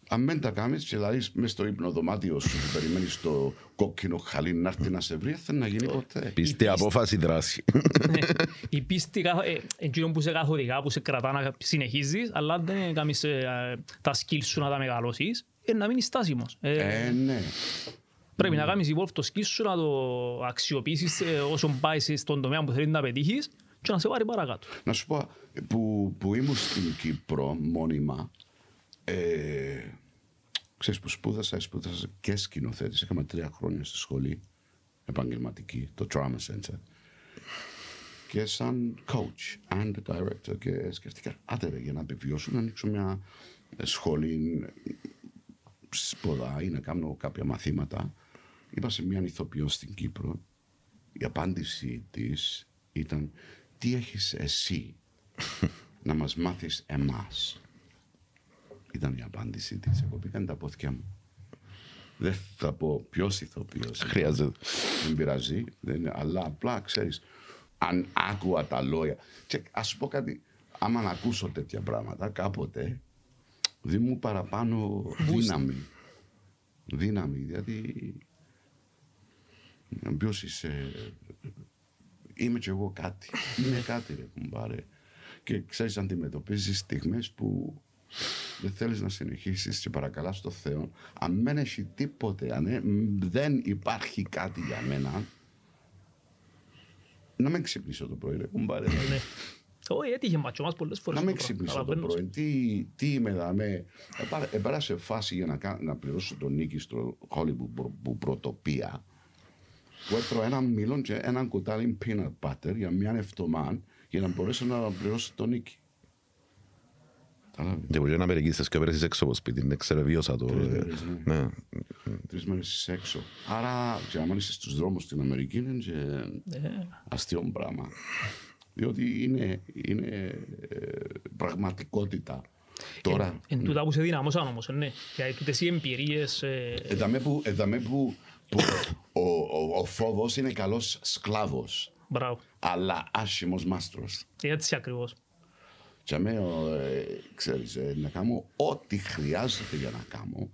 S2: Αν δεν τα κάνεις και δηλαδή μες στο υπνοδωμάτιο σου που περιμένεις το κόκκινο χαλί να έρθει να σε βρει, δεν θα να γίνει ποτέ.
S1: Πιστή απόφαση δράση.
S3: Ναι. Η πίστη καθ- ε, εκείνο που σε καθοδηγά, που σε κρατά να συνεχίζεις, αλλά αν δεν κάνεις ε, τα skills σου να τα μεγαλώσεις, ε, να μείνεις στάσιμος. Ε,
S2: Ε, ναι.
S3: Πρέπει να κάνεις evolve το skill σου, να το αξιοποιήσεις ε, όσον πάει στον τομέα που θέλεις να πετύχεις και να σε πάρει παρακάτω.
S2: Να σου πω, που, που ήμουν στην Κύπρο μόνιμα, ε, ξέρεις που σπούδασα, σπούδασα και σκηνοθέτης. Είχαμε τρία χρόνια στη σχολή επαγγελματική, το Trauma Center. Και σαν coach and director και σκεφτήκα, άντε ρε, για να επιβιώσω να ανοίξω μια σχολή σπουδά ή να κάνω κάποια μαθήματα. Είπα σε μια ηθοποιό στην Κύπρο, η απάντηση της ήταν τι έχεις εσύ να μας μάθεις εμάς; Ήταν η απάντηση της. Εγώ πήγαν τα πόθηκια μου. Δεν θα πω ποιος ηθοποιός. είναι.
S1: Χρειάζεται.
S2: Δεν πειράζει, δεν είναι, αλλά απλά ξέρεις, αν άκουα τα λόγια. Και ας σου πω κάτι, άμα να ακούσω τέτοια πράγματα κάποτε, δίνει μου παραπάνω δύναμη. Δύναμη, γιατί να ποιος είσαι, είμαι κι εγώ κάτι. Είμαι κάτι ρε κουμπάρε. Και ξέρεις αντιμετωπίζεις στιγμές που δεν θέλεις να συνεχίσεις και παρακαλάς το Θεό. Αν δεν έχει τίποτε, αν ε- μ, δεν υπάρχει κάτι για μένα, να μην ξυπνήσω το πρωί ρε κουμπάρε.
S3: Ναι. Όχι, έτυχε μάτσο μας πολλές φορές.
S2: Να μην
S3: το πράγμα.
S2: ξυπνήσω το
S3: Καταλαβαίνω.
S2: πρωί. Τι, τι είμαι δαμέ. Επάρα σε φάση για να, κα- να πληρώσω τον νίκη στο Hollywood που, που πρωτοπία. Που έτρωα έναν μήλον και έναν κουτάλι peanut butter για μια εβδομάδα για να μπορέσω να πληρώσω τον νίκη. Κατάλαβες.
S1: Και που είναι Αμερική, στις και πέρασες έξω από σπίτι, ναι, ξέρω, βίωσα το.
S2: Τρεις
S1: ε,
S2: μέρες, ναι.
S1: Ναι.
S2: Τρεις μέρες είσαι έξω. Άρα, και άμα είσαι στους δρόμους στην Αμερική είναι και
S3: Ναι.
S2: αστείο πράγμα. Διότι είναι, είναι ε, πραγματικότητα. Τώρα.
S3: Εν τούτα που σε δυνάμωσαν όμως, ε, ναι. Γιατί τούτες οι εμπειρίες... ε,
S2: Εδαμέ που, εδαμέ που, που ο, ο, ο φόβος είναι καλός σκλάβος,
S3: Μπράβο.
S2: αλλά άσχημος μάστρος.
S3: Έτσι ακριβώς.
S2: Και με, ε, ξέρεις, ε, να κάνω ό,τι χρειάζεται για να κάνω.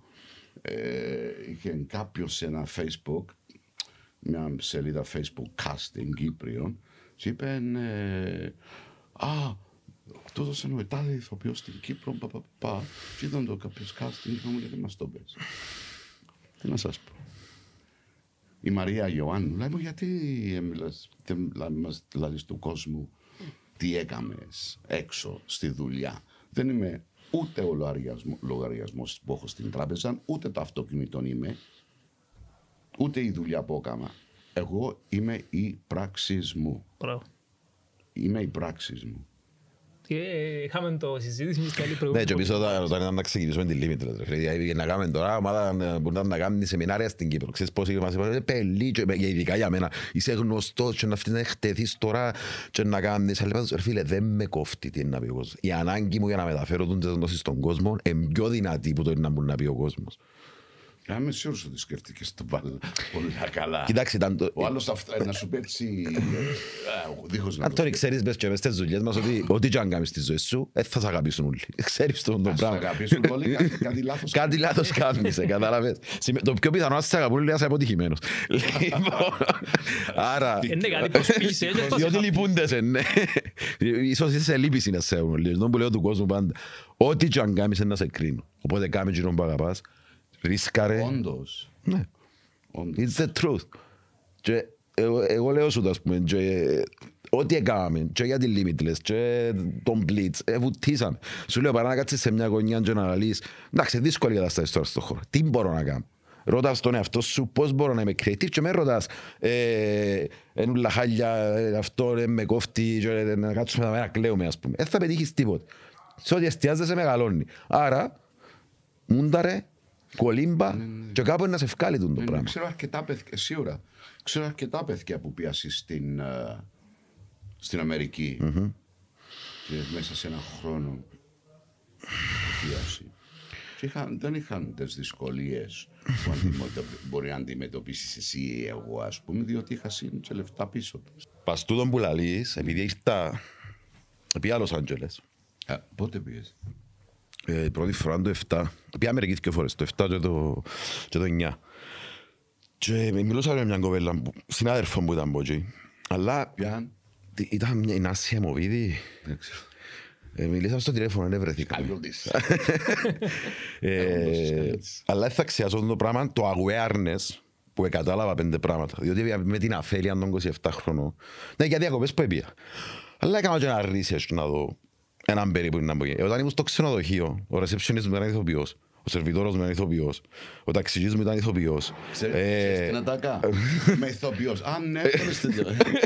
S2: Ε, είχε κάποιο σε ένα facebook, μια σελίδα facebook casting Κύπριον, και είπε, ε, α, του έδωσε ο τάδε ηθοποιός στην Κύπρο, πα, πα, πα. Και ήταν το κάποιος casting, είπαμε γιατί μας το πες. Τι να σας πω. Η Μαρία Ιωάννου λέει μου γιατί ε, μιλάς, δεν λα- μας λαλείς του κόσμου τι έκαμες έξω στη δουλειά. Δεν είμαι ούτε ο λογαριασμό, λογαριασμός που έχω στην τράπεζα, ούτε το αυτοκίνητο είμαι, ούτε η δουλειά που έκανα. Εγώ είμαι η πράξεις μου.
S3: Μπράβο.
S2: Είμαι η πράξεις μου.
S3: Και ε, είχαμε το συζήτηση και στην άλλη
S1: Ναι,
S3: προηγούμενη.
S1: και πίσω όταν όταν ήταν να ξεκινήσουμε τη Limitless. ρε φίλε. Δηλαδή, να κάνουμε τώρα ομάδα ε, που να- να κάνουμε σεμινάρια στην Κύπρο. Ξέρεις πόσοι μας είπαν, «Ε, πελί, και- και ειδικά για μένα, είσαι γνωστός και να αυτοί να χτεθείς τώρα και να κάνεις. Αλλά είπα τους, ρε φίλε, δεν με κόφτει τι είναι να πει ο κόσμος. Η ανάγκη μου για να μεταφέρω τις γνώσεις στον κόσμο είναι πιο δυνατή που το είναι να μπορεί να πει ο κόσμος.
S2: Να είμαι σίγουρος ότι σκέφτηκες το βάλα πολύ καλά.
S1: Κοιτάξτε, ήταν το...
S2: Ο άλλος αυτά, να σου πει έτσι, ε, ε, δίχως να το
S1: Αντώνη,
S2: πει.
S1: ξέρεις μες και μες στις δουλειές μας ότι ό,τι και αν κάνεις στη ζωή σου, ε, θα σε αγαπήσουν όλοι. Ξέρεις το το
S2: Θα
S1: πράγμα.
S2: αγαπήσουν όλοι, κάτι- κάτι λάθος.
S1: Κάτι λάθος κάνεις, ε, κατάλαβες. Σημαίνει- Το πιο πιθανό να σε αγαπούν λέει να είσαι αποτυχημένος. Λοιπόν, άρα...
S3: Ε, ναι, κάτι προσπίσε, έτσι θα σε
S1: Διότι
S3: χα-
S1: λυπούνται σε, ναι. Ίσως είσαι σε λύπηση να σε αγαπούν όλοι. Αυτό που λέω του κόσμου πάντα. Ό,τι και αν κάνεις είναι να σε κρίνω. Οπότε κάμε εκείνον που αγαπάς. Ρίσκαρε.
S2: Όντως.
S1: Ναι.
S2: Όντως.
S1: It's the truth. Και εγώ, εγώ λέω σου το ας πούμε, και, ό,τι έκαναμε, και για τη Limitless, και τον Blitz, ε, βουτήσαμε. Σου λέω παρά να κάτσεις σε μια γωνιά και να αναλύσεις, εντάξει, δύσκολη κατάσταση τώρα στον χώρο. Τι μπορώ να κάνω; Ρώτα τον εαυτό σου πώς μπορώ να είμαι creative και με ρωτάς ε, εν ούλα χάλια, ε, αυτό ε, με κόφτει και ε, να κάτσουμε να κλαίουμε ας πούμε. Δεν θα πετύχεις τίποτα. Σε ό,τι εστιάζεσαι μεγαλώνει. Άρα, μούνταρε, κολύμπα και κάπου να σε ευκάλει τον το
S2: Ναι,
S1: πράγμα.
S2: Ξέρω αρκετά παιδιά, σίγουρα. Ξέρω αρκετά παιδιά που πιάσει στην, ε, στην αμερικη Και μέσα σε ένα χρόνο πιάσει. Και είχαν, δεν είχαν τις δυσκολίες που αντιμετωπι- μπορεί να αντιμετωπίσεις εσύ ή εγώ, ας πούμε, διότι είχα σύν και λεφτά πίσω τους.
S1: Πας τούτον που λαλείς, επειδή ήρθα πήγα Λος Άντζελες.
S2: Ε, πότε πήγε.
S1: Ε, η πρώτη φορά το 7. Πήγα Αμερική δύο φορές, το 7 και το, και το 9. Και με μιλούσα με μια κοπέλα, που- συνάδελφο μου ήταν από εκεί. Αλλά
S2: Πιάν.
S1: τι- ήταν μια η Νάσια Μοβίδη.
S2: Δεν ξέρω.
S1: Ε, μιλήσαμε στο τηλέφωνο, δεν βρεθήκαμε.
S2: Καλό της.
S1: Ε, αλλά θα ξεχάσω το πράγμα, το awareness που κατάλαβα πέντε πράγματα. Διότι με την αφέλεια των 27 χρονών. Ναι, για διακοπές που έπια. Αλλά έκανα και ένα research να δω έναν περίπου είναι να πω. Ε, Όταν ήμουν στο ξενοδοχείο, ο receptionist μου ήταν ηθοποιός. Ο σερβιτόρος μου ήταν ηθοποιός. Ο ταξιτζής μου ήταν ηθοποιός.
S2: Ξέρεις
S1: Ε,
S2: τι να τα κάνω. Με ηθοποιός. Α, ναι, ξέρεις τι.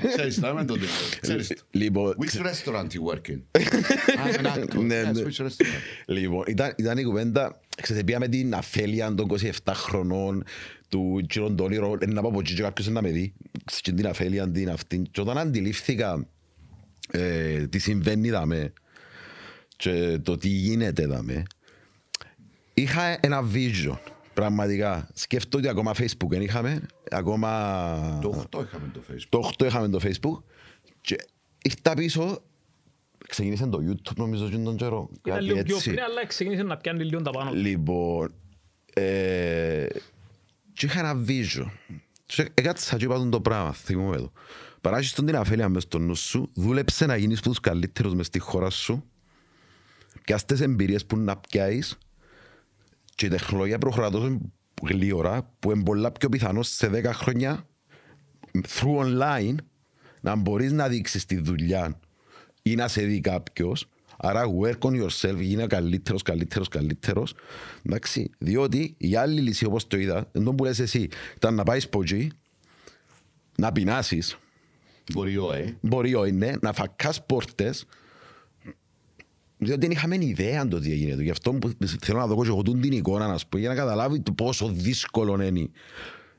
S2: Ξέρεις, θα με το δικό. Ξέρεις το.
S1: Λοιπόν,
S2: Which restaurant you work in? I'm an actor.
S1: Ναι,
S2: Yes,
S1: ναι.
S2: which restaurant?
S1: Λοιπόν, ήταν, ήταν η κουβέντα, ξέρετε, πήγαμε την αφέλεια των 27 χρονών του Τζιρον τον όνειρο, ε, να πάω από εκεί και κάποιος να με δει, και την αφέλεια την αυτή. Και όταν αντιλήφθηκα ε, τι συμβαίνει δαμε και το τι γίνεται δαμε, είχα ένα vision. Πραγματικά. Σκεφτώ ότι ακόμα Facebook δεν είχαμε, ακόμα...
S2: Το 8 είχαμε το Facebook.
S1: Το 8 είχαμε το Facebook και ήρθα πίσω, ξεκίνησε το YouTube νομίζω και τον καιρό.
S3: Ήταν
S1: κάτι
S3: λίγο πιο
S1: έτσι.
S3: πριν, αλλά ξεκίνησε να πιάνει λίγο τα πάνω.
S1: Λοιπόν, ε, και είχα ένα vision. Και έκατσα και είπα τον το πράγμα, θυμούμαι το. Παράγεις τον την αφέλεια μες στο νου σου, δούλεψε να γίνεις που τους καλύτερους μες στη χώρα σου, και αυτές τις εμπειρίες που να πιάσεις, και η τεχνολογία προχωρά τόσο γλύωρα, που είναι πολλά πιο πιθανός σε 10 χρόνια, through online, να μπορείς να δείξεις τη δουλειά ή να σε δει κάποιος. Άρα work on yourself, γίνε καλύτερος, καλύτερος, καλύτερος. Εντάξει, διότι η άλλη λύση όπως το είδα, δεν τον που λες εσύ, ήταν να πάεις από εκεί, να πεινάσεις,
S2: Μπορεί ο, ε.
S1: μπορεί όχι, ναι, να φακάς πόρτες, διότι δεν είχαμε ιδέα το τι έγινε. Γι' αυτό που θέλω να δω και εγώ τούτη την εικόνα, να σου πω, για να καταλάβει το πόσο δύσκολο είναι.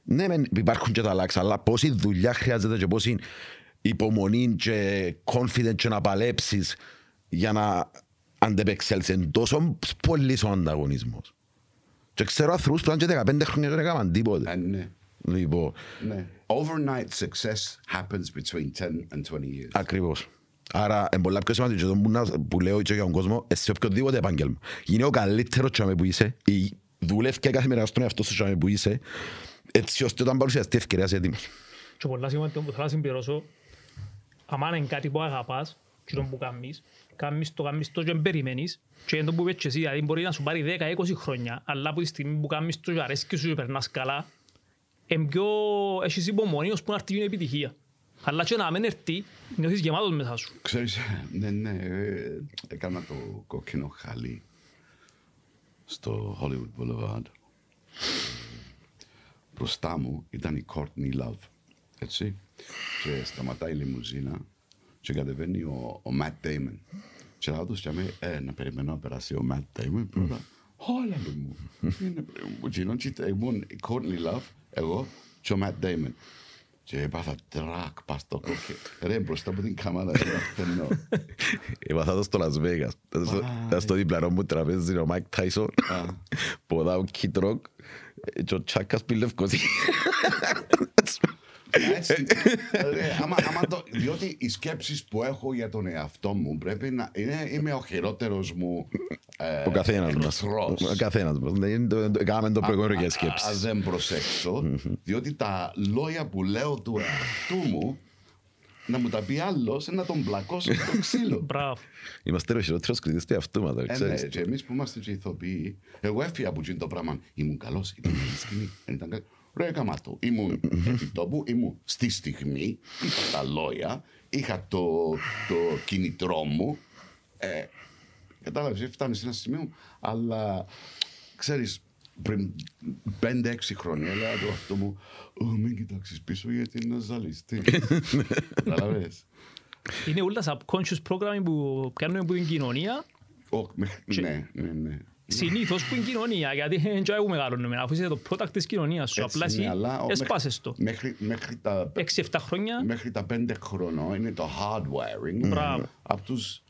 S1: Ναι, μεν υπάρχουν και τα λάξα, αλλά πόση δουλειά χρειάζεται και πόση υπομονή και confidence και να παλέψεις για να αντεπεξέλθεις. Είναι τόσο πολύ ο ανταγωνισμός. Και ξέρω ανθρώπους που ήταν και 15 χρόνια και δεν έκαναν τίποτε.
S2: Ε, ναι.
S1: Λοιπόν,
S2: Ναι. Overnight success happens between 10 and 20 years.
S1: ακριβώς. Άρα, είναι πολλά πιο σημαντικό και το που, να- που λέω και για τον κόσμο, σε οποιοδήποτε επάγγελμα. Γίνε ο καλύτερος τσάμε που είσαι, ή δουλεύει και κάθε μέρα στον εαυτό σου τσάμε που είσαι, έτσι ώστε όταν παρουσιαστεί ευκαιρία είσαι έτοιμος.
S3: Και πολλά σημαντικό που θέλω να συμπληρώσω, άμα είναι κάτι που αγαπάς, και το που κάνεις, κάνεις το, κάνεις το και δεν περιμένεις, και είναι το που είπες και εσύ, δηλαδή μπορεί να σου πάρει 10-20 χρόνια, αλλά από τη στιγμή που κάνεις το και αρέσκει σου και περνάς καλά, είναι πιο, έχεις υπομονή ώσπου να έρθει η επιτυχία. Αλλά και να μην έρθει, νιώθεις γεμάτος μέσα σου.
S2: Ξέρεις, ναι, ναι, ε, έκανα το κόκκινο χαλί στο Hollywood Boulevard. Μπροστά μου ήταν η Courtney Love, έτσι. Και σταματάει η λιμουζίνα και κατεβαίνει ο, ο Matt Damon. Και θα τους με, ε, να περιμένω να περάσει ο Matt Damon πρώτα. Όλα λέει μου. Είναι πρέπει μου. Και ενώ και ήμουν η Courtney Love, εγώ και ο Matt Damon. Και έπαθα τρακ πας στο κόκκινο. Ρε, μπροστά από την κάμερα era στενό.
S1: Έμαθα το στο Las Vegas. Ήταν στο- Ήταν στο διπλανό μου τραπέζι ο Μάικ Τάισον, ποδά ο Κίτροκ και ο Τσάκας πει λευκοσί.
S2: Έτσι. Ρε, άμα- άμα το- Διότι οι σκέψεις που έχω για τον εαυτό μου πρέπει να είναι, είμαι ο χειρότερος μου ε,
S1: Ο καθένας μας.
S2: εχθρός.
S1: Ο καθένας μας. Ναι, είναι το- το- Κάναμε το προηγούμενο για
S2: Α-
S1: σκέψεις.
S2: δεν προσέξω, διότι τα λόγια που λέω του εαυτού μου να μου τα πει άλλος να τον πλακώσω στο ξύλο.
S3: Μπράβο.
S1: Είμαστε ο χειρότερος κριτής του εαυτού μας, το
S2: Ε, ναι,
S1: ξέρεις.
S2: και εμείς που είμαστε και ηθοποιοί, εγώ έφυγα από εκείνο το πράγμα. Ήμουν καλός, ήταν καλή σκηνή. Δεν ήταν καλή. Ρε έκαμα το. Ήμουν επί τόπου, ήμουν στη στιγμή, είπα τα λόγια, είχα το, το κινητρό μου. Ε, κατάλαβες, φτάνεις σε ένα σημείο, αλλά ξέρεις, πριν 5-6 χρόνια έλεγα το αυτό μου, «Ω, μην κοιτάξεις πίσω γιατί είναι ζαλιστή. Κατάλαβες.
S3: Είναι όλα subconscious programming που κάνουμε από την κοινωνία,
S2: Ω, μέχρι- Ναι, ναι, ναι.
S3: Συνήθως που είναι κοινωνία, γιατί δεν ξέρω μεγαλώνουμε, αφού είσαι το product της κοινωνίας σου,
S2: Έτσι,
S3: απλά εσύ
S2: ναι, αλλά ο-
S3: έσπασες το.
S2: Μέχρι, μέχρι, τα,
S3: 6-7 χρόνια,
S2: μέχρι τα πέντε χρονών είναι το hardwiring
S3: Μπράβο.
S2: από τους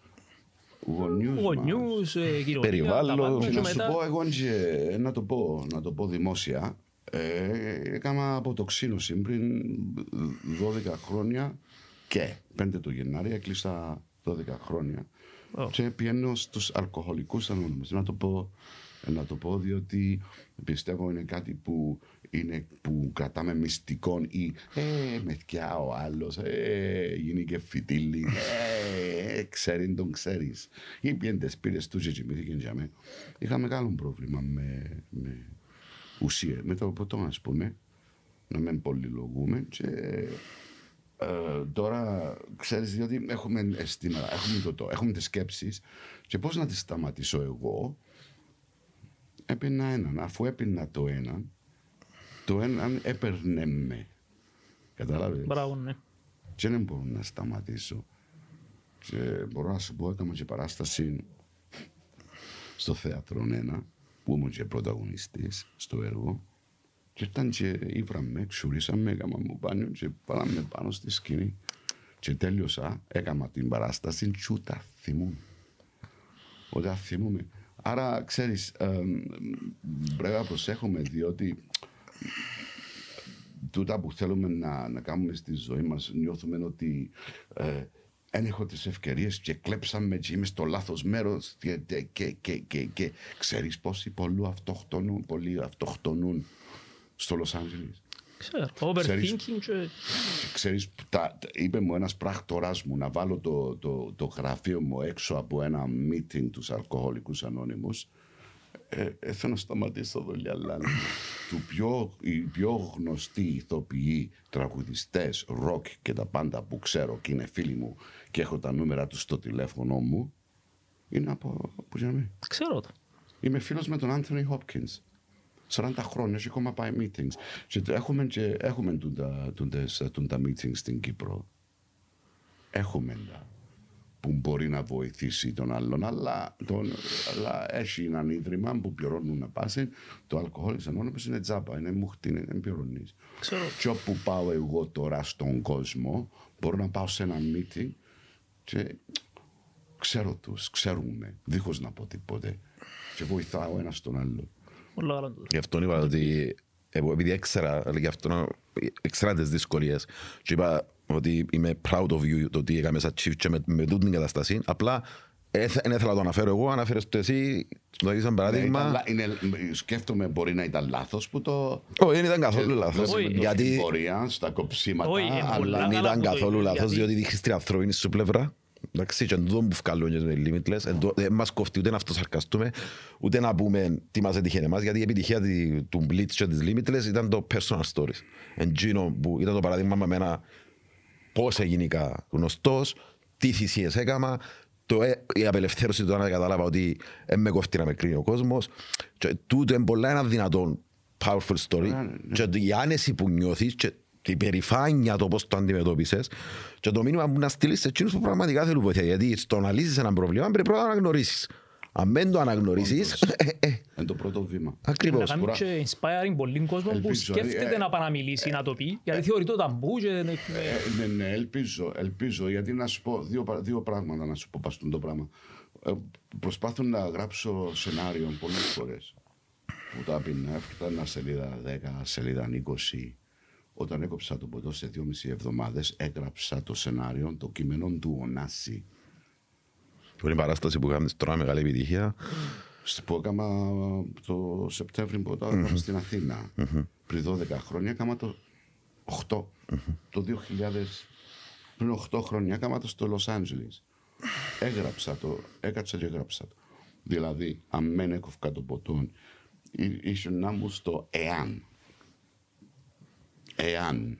S2: γονιούς μας.
S3: γονιούς, ε, κοινωνία,
S1: Περιβάλλον,
S3: τα πάντα,
S2: Και
S3: και
S2: να σου
S3: μετά-
S2: πω εγώ και, να το πω, να το πω δημόσια, ε, έκανα αποτοξίνωση πριν 12 χρόνια και 5 το Γενάρη έκλεισα 12 χρόνια
S3: Ω.
S2: και πηγαίνω στους αλκοολικούς ανώνυμους. Να το πω, να το πω διότι πιστεύω είναι κάτι που, είναι, που κρατάμε μυστικό ή ε, με θκιά ο άλλος, ε, γίνει και φιτίλι, ε, ξέρει τον ξέρεις. Ή πιέντες πήρες τους και κοιμήθηκε για μέ. Είχα μεγάλο πρόβλημα με, με ουσία, με το ποτό ας πούμε, να μην πολυλογούμε και ε, τώρα ξέρεις διότι έχουμε αισθήματα, έχουμε, το, το, έχουμε τις σκέψεις και πώς να τις σταματήσω εγώ έπαιρνα έναν, αφού έπαιρνα το έναν το έναν έπαιρνε με. Κατάλαβες
S3: Μπράβο, ναι.
S2: και δεν μπορώ να σταματήσω. Και μπορώ να σου πω έκανα και παράσταση στο θέατρο ένα που ήμουν και πρωταγωνιστής στο έργο και ήταν και ήβραμε, ξουρίσαμε, έκανα μου πάνιο και πάλαμε πάνω στη σκηνή και τέλειωσα, έκανα την παράσταση και ούτε θυμούμαι. Ούτε θυμούμαι. Άρα, ξέρεις, ε, πρέπει να προσέχουμε διότι τούτα που θέλουμε να, να κάνουμε στη ζωή μας νιώθουμε ότι ε, δεν έχω τις ευκαιρίες και κλέψαμε και είμαι στο λάθος μέρος και, και, και, και, και, και ξέρεις πόσοι πολλοί αυτοκτονούν, πολλοί αυτοκτονούν στο Λος Άντζελες.
S3: Ξέρω,
S2: Ξέρεις-
S3: overthinking και...
S2: Και Ξέρεις, τα, τα- είπε μου ένας πράκτορας μου να βάλω το, το, το γραφείο μου έξω από ένα meeting τους αλκοολικούς ανώνυμους. Ε, ε, θέλω να σταματήσω δουλειά, αλλά του πιο, οι πιο γνωστοί ηθοποιοί, τραγουδιστές, ροκ και τα πάντα που ξέρω και είναι φίλοι μου και έχω τα νούμερα τους στο τηλέφωνο μου, είναι από, που για μένα.
S3: Ξέρω το.
S2: Είμαι φίλος με τον Άνθονι Hopkins. 40 χρόνια και ακόμα πάει meetings. Και το έχουμε, και έχουμε τούντα, τούντες, τούντα meetings στην Κύπρο. Έχουμε τα που μπορεί να βοηθήσει τον άλλον, αλλά, τον, αλλά έχει έναν ίδρυμα που πληρώνουν να πάσει. Το αλκοόλ ανώνυμος είναι τζάμπα, είναι μουχτή, είναι δεν πληρώνεις.
S3: Ξέρω.
S2: Και όπου πάω εγώ τώρα στον κόσμο, μπορώ να πάω σε ένα meeting και ξέρω τους, ξέρουμε, δίχως να πω τίποτε. Και βοηθάω ένας τον άλλο.
S3: Πολλά καλά τούτο.
S1: Γι' αυτό είπα ότι εγώ επειδή έξερα, γι' αυτό έξερα τις δυσκολίες και είπα ότι είμαι proud of you το ότι έκαμε σαν chief και με, με τούτη την κατάσταση. Απλά δεν ήθελα να το αναφέρω εγώ, αναφέρες το εσύ, το δεις σαν
S2: Ναι, ήταν
S1: παράδειγμα.
S2: λα- είναι, σκέφτομαι μπορεί να ήταν λάθος που το...
S1: Όχι, δεν ήταν καθόλου λάθος.
S3: Όχι.
S2: Γιατί...
S1: Γιατί
S2: Πορεία, στα κοψίματα,
S3: Όχι, είναι
S2: αλλά
S3: πολλά
S1: δεν
S3: καλά
S1: ήταν
S3: που το
S1: καθόλου
S3: είπες,
S1: λάθος,
S3: γιατί-
S1: διότι δείχνεις την ανθρώπινη σου πλευρά. Εντάξει, και τούτο που βγάλουν και με limitless, εν τω- δεν μας κοφτεί ούτε να αυτοσαρκαστούμε, ούτε να πούμε τι μας έτυχε εμάς, γιατί η επιτυχία τη- του Blitz και της limitless ήταν το personal stories. Εντζίνο που ήταν το παράδειγμα με εμένα πώς έγινε γνωστός, τι θυσίες έκαμα, το, ε- η απελευθέρωση του να κατάλαβα ότι δεν με κοφτεί να με κρίνει ο κόσμος. Και τούτο είναι πολλά ένα δυνατό powerful story.
S2: Ναι, ναι.
S1: Και η άνεση που νιώθεις και η περηφάνεια το πώς το αντιμετώπισες και το μήνυμα που να στείλεις σε εκείνους που πραγματικά θέλουν βοήθεια. Γιατί στο να λύσεις ένα πρόβλημα πρέπει πρώτα να αναγνωρίσεις. Αν δεν το αναγνωρίσεις, ε, ε,
S2: είναι το πρώτο βήμα.
S3: Να
S1: ακριβώς.
S3: κάνει
S2: Κουρά-
S3: και inspiring πολύ κόσμο που
S2: Ελπίζω,
S3: σκέφτεται
S2: ε,
S3: να πάει να μιλήσει, να το πει, γιατί θεωρεί το ταμπού και... ε,
S2: Ε, ναι, ναι, ελπίζω, ελπίζω, γιατί να σου πω δύο, πρα- δύο πράγματα να σου πω πας το πράγμα. Ε, προσπάθω να γράψω σενάριο πολλές φορές. Που τα πίνα, έφτανα σελίδα 10, σελίδα 20. Όταν έκοψα το ποτό σε δυόμιση εβδομάδες, έγραψα το σενάριο, το κείμενο του Ωνάση.
S1: Που είναι η παράσταση που κάνεις τώρα μεγάλη επιτυχία.
S2: Σ- που έκανα το Σεπτέμβριο που το έκανα στην Αθήνα. Πριν 12 χρόνια έκανα το 8. Το 2000, πριν 8 χρόνια έκανα το στο Λος Άντζελες. Έγραψα το, έκατσα και έγραψα το. Δηλαδή, αν μεν έκοφκα το ποτόν, εί- ήσουν να μου στο εάν. Εάν.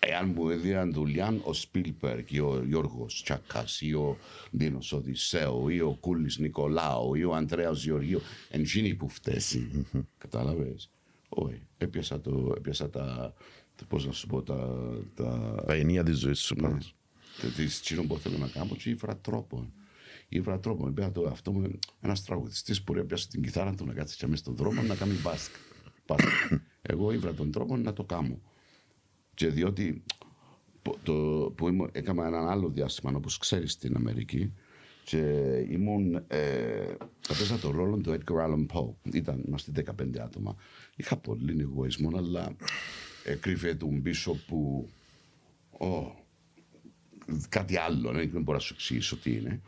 S2: Εάν μου έδιαν δουλειά ο Σπίλπερκ ή ο Γιώργος Τσάκας ή ο Ντίνος Οδυσσέου ή ο Κούλης Νικολάου ή ο Ανδρέας Γεωργίου εντζίνοι που φταίσει. Κατάλαβες; Όχι. Έπιασα, το, έπιασα τα, τα, πώς να σου πω, τα, τα,
S1: Τα ενία της ζωής σου. πάνω.
S2: της τσίνο που θέλω να κάνω και ήβρα τρόπον. Ήβρα τρόπον. Είπα το αυτό μου ένας τραγουδιστής που έπιασε την κιθάρα του να κάτσει και μέσα στον δρόμο να κάνει μπάσκ. Μπάσκετ. Εγώ ήβρα τον τρόπο να το κάνω. Και διότι που- το, που ήμουν, έκανα έναν άλλο διάστημα, όπως ξέρεις, στην Αμερική και ήμουν, ε, έπαιζα το ρόλο του Edgar Allan Poe. Ήταν, είμαστε 15 άτομα. Είχα πολύ εγωισμό, αλλά έκρυβε τον πίσω που ο, κάτι άλλο, δεν μπορώ να σου εξηγήσω τι είναι.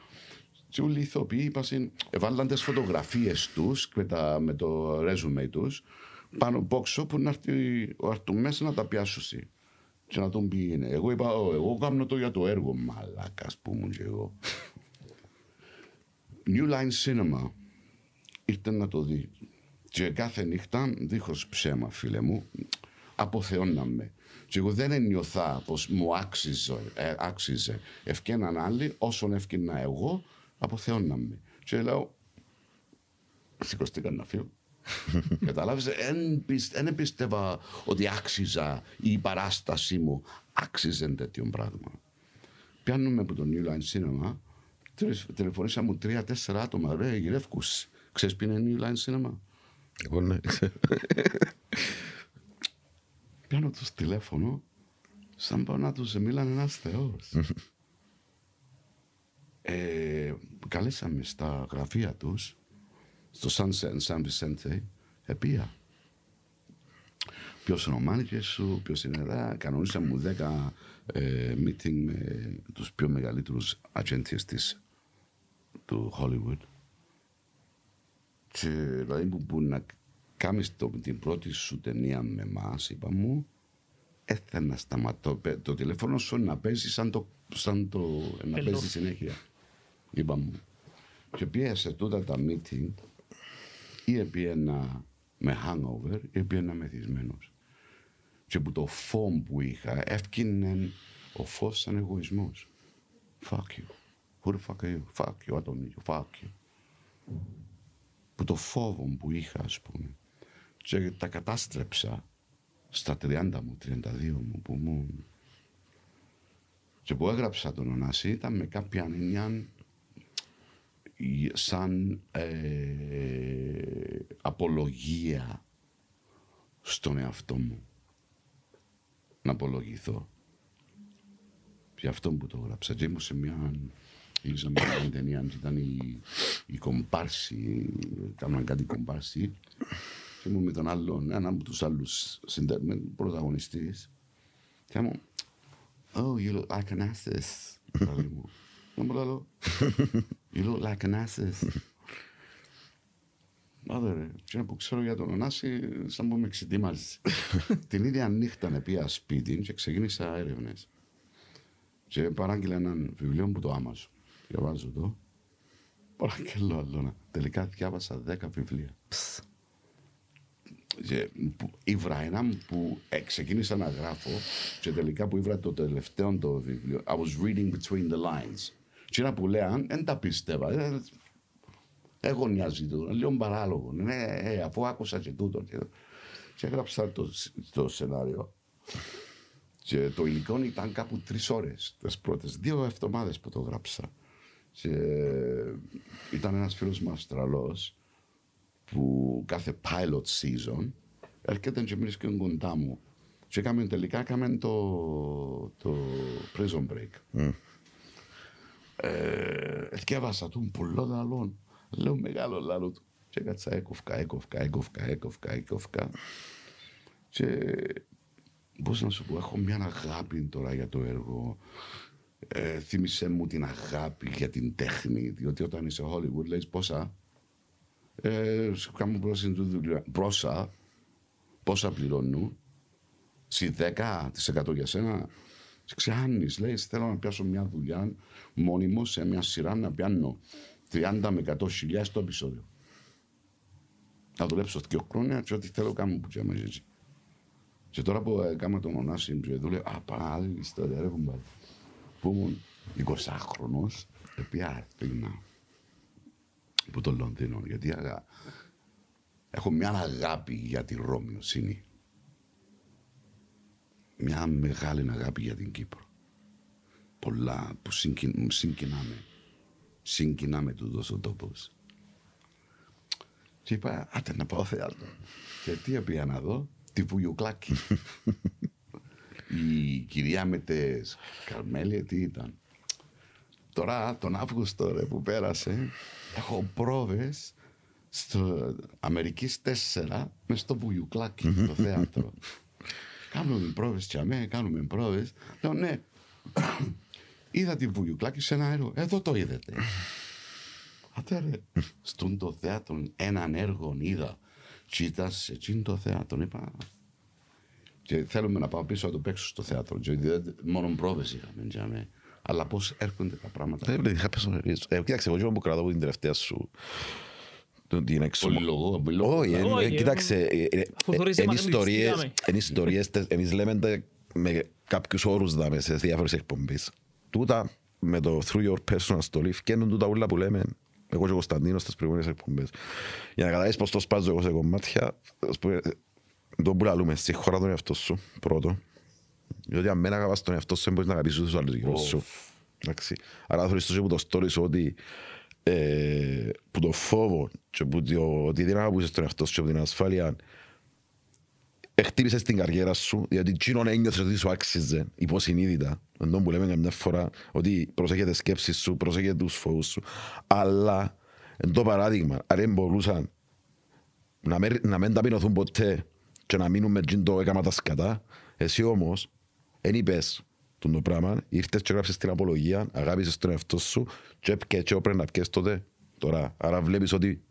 S2: Και όλοι οι ηθοποιοί είπαν, έβαλαν τις φωτογραφίες τους με, τα, με το ρέζουμε τους πάνω box που να έρθει ο Αρτού μέσα να τα πιάσουσει και να τον πει είναι. Εγώ είπα, «Ω, εγώ κάνω το για το έργο, μαλάκας που ήμουν και εγώ. New Line Cinema ήρθε να το δει. Και κάθε νύχτα, δίχως ψέμα φίλε μου, αποθεώναμε. Και εγώ δεν ένιωθα πως μου άξιζε, ε, άξιζε. Ευκέναν άλλοι, όσον ευκαινα εγώ, αποθεώναμε. Και λέω, σηκωστήκα να φύγω. Κατάλαβες, δεν πίστευα ότι άξιζα ή η παράστασή μου άξιζε τέτοιο πράγμα. Πιάνουμε από το New Line Cinema, τρεις- τηλεφωνήσα μου τρία-τέσσερα άτομα, ρε γυρεύκους. Ξέρεις ποιο είναι New Line Cinema;
S1: Εγώ ναι, ξέρω.
S2: Πιάνω τους τηλέφωνο, σαν πάω να τους μίλανε ένας θεός. ε, καλέσαμε στα γραφεία τους, στο Sunset San Vicente, επία. Ποιος είναι ο μάνικερ σου, ποιος είναι εδώ. Κανονίσαμε μου 10 ε, meeting με τους πιο μεγαλύτερους ατζέντιες της του Hollywood. Και δηλαδή που, που να κάνεις το, την πρώτη σου ταινία με εμάς, είπα μου, έθελα να σταματώ. Πε- Το τηλέφωνο σου να παίζει σαν το, σαν το να
S3: Πελό.
S2: παίζει συνέχεια. Είπα μου. Και πήγα σε τούτα τα meeting ή πήγαινα με hangover ή πήγαινα μεθυσμένος. Και που το φόμ που είχα έφκινε ο φως σαν εγωισμός. Fuck you. Who the fuck are you? Fuck you. I don't need you. Fuck you. Που το φόβο που είχα, ας πούμε. Και τα κατάστρεψα στα 30 μου, 32 μου που ήμουν. Και που έγραψα τον Ωνάση ήταν με κάποια έννοια ε, σαν ε, απολογία στον εαυτό μου. Να απολογηθώ. Για αυτό που το έγραψα. Και ήμουν σε μια Γυρίσαμε μια ταινία και ήταν η, η κομπάρση, κάναν κάτι κομπάρση και ήμουν με τον άλλον, έναν από τους άλλους συντε... με πρωταγωνιστής και μου, oh, you look like an asses. Πάλι μου. Να μου λέω, you look like an asses. Άντε ρε, και που ξέρω για τον Ωνάση, σαν που με ξετοίμαζες. Την ίδια νύχτα να πήγα σπίτι και ξεκίνησα έρευνες. Και παράγγειλα έναν βιβλίο που το Amazon. Διαβάζω το. Παραγγελώ άλλο. Τελικά διάβασα δέκα βιβλία. Και που- ήβρα ένα που ε, ξεκίνησα να γράφω και τελικά που ήβρα το τελευταίο το βιβλίο I was reading between the lines και ένα που λέαν δεν τα πίστευα ε, εγώ νοιάζει το λίγο παράλογο ναι, ε, αφού άκουσα και τούτο και, και έγραψα το, το σενάριο και το υλικό ήταν κάπου τρεις ώρες τις πρώτες. Δύο εβδομάδες που το γράψα. Και ήταν ένας φίλος μου Αυστραλός που κάθε pilot season έρχεται και βρίσκει κοντά μου. Και έκαμε, τελικά έκαμε το, το prison break. Ε, διάβασα του πολλό λαλόν. Λέω μεγάλο λάλο του. Και έκατσα έκοφκα, έκοφκα, έκοφκα, έκοφκα, έκοφκα. Και πώς να σου πω, έχω μια αγάπη τώρα για το έργο. Ε, θύμισε μου την αγάπη για την τέχνη, διότι όταν είσαι Hollywood λες πόσα, ε, σου κάνω πρόσθεση του δουλειά, πόσα, πόσα πληρώνουν, συ 10% για σένα, ξεάνεις, λέει, θέλω να πιάσω μια δουλειά μόνιμο σε μια σειρά να πιάνω 30 με 100 χιλιάδες το επεισόδιο. Να δουλέψω δύο χρόνια και ό,τι θέλω κάνω που και μαζί έτσι. Και τώρα που έκανα τον Ωνάση και δούλευα, α, πάρα άλλη ιστορία, ρε κουμπάρι. Που ήμουν 20χρονος, επί Αθήνα, που το Λονδίνο, γιατί αγα... έχω μια αγάπη για τη Ρώμιοσύνη. Μια μεγάλη αγάπη για την Κύπρο. Πολλά που συγκι... συγκινάμε. Συγκινάμε τούτος ο τόπος. Και είπα, άτε να πάω θέατρο. Και τι έπια να δω, τη Βουγιουκλάκη. Η κυρία με τις Καρμέλια τι ήταν; Τώρα τον Αύγουστο ρε, που πέρασε έχω πρόβες στο Αμερικής 4 μες στο Βουγιουκλάκη το θέατρο. Κάνουμε πρόβες και αμέ, κάνουμε πρόβες. Λέω ναι, είδα τη Βουγιουκλάκη σε ένα έργο. Εδώ το είδατε. Άτε ρε, στον το θέατρο έναν έργο είδα. Και ήταν σε εκείνο το θέατρο. Είπα, και θέλουμε να πάμε πίσω να το παίξω στο θέατρο. Και δεν- μόνο πρόβες είχαμε. τζάμε. Αλλά πώς έρχονται τα πράγματα.
S1: Ε, blöd, είχα πεσονερίες. Ε, Κοίταξε, εγώ και που κρατάω από την τελευταία σου τον- την εξωμα...
S2: Πολυλογώ, πολυλογώ.
S1: Όχι, ε,
S3: Όχι,
S1: ε, κοίταξε, ε, ε,
S3: Αφού θωρείς
S1: ε,
S3: εμάς
S1: είναι ιστορίες,
S3: εμείς
S1: είναι ιστορίες, τε- εμείς λέμε τα με κάποιους όρους δάμε σε διάφορες εκπομπές. Τούτα με το through your personal story φκένουν τούτα ούλα που λέμε εγώ και ο Κωνσταντίνος στις προηγούμενες εκπομπές. Για να καταλάβεις πώς το σπάζω εγώ σε κομμάτια, ας πούμε, το που λαλούμε, συγχώρα τον εαυτό σου, πρώτο. Διότι αν δεν αγαπάς τον εαυτό σου, δεν μπορείς να αγαπήσεις τους άλλους γύρω σου. Εντάξει. Άρα θεωρείς το και που το story σου ότι ε, που το φόβο και που το, ότι δεν αγαπούσες τον εαυτό σου και που την ασφάλεια χτύπησες την καριέρα σου, διότι εκείνον ένιωθες ότι σου άξιζε υποσυνείδητα. Εντό που λέμε καμιά φορά ότι προσέχετε τις σκέψεις σου, προσέχετε τους φόβους σου. Αλλά, εν το παράδειγμα, αν δεν μπορούσαν να, με, να μην ταπεινωθούν ποτέ και να μείνουν με τζιν το έκαμα τα σκατά, εσύ όμως, εν είπες τον το πράγμα, ήρθες και γράψες την απολογία, αγάπησες τον εαυτό σου και έπιε και όπρε να πιες τότε τώρα. Άρα βλέπεις ότι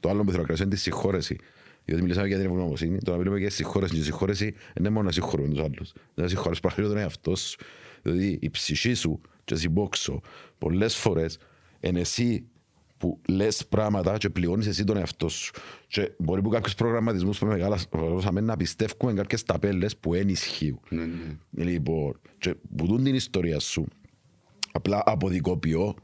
S1: το άλλο που θέλω να κρατήσω είναι τη συγχώρεση. Διότι μιλήσαμε για την ευγνωμοσύνη, τώρα μιλούμε για συγχώρεση. Και η συγχώρεση δεν είναι μόνο να συγχωρούμε τους άλλους. Δεν να συγχωρείς παραλίγο τον εαυτό σου. Δηλαδή η ψυχή σου και εσύ μπόξω πολλές φορές είναι εσύ που λες πράγματα και πληρώνεις εσύ τον εαυτό σου. Και μπορεί που κάποιους προγραμματισμούς που μεγαλώσαμε να πιστεύουμε κάποιες ταπέλες που δεν ισχύουν.
S2: Ναι, ναι.
S1: Λοιπόν, και που δουν την ιστορία σου, απλά αποδικοποιώ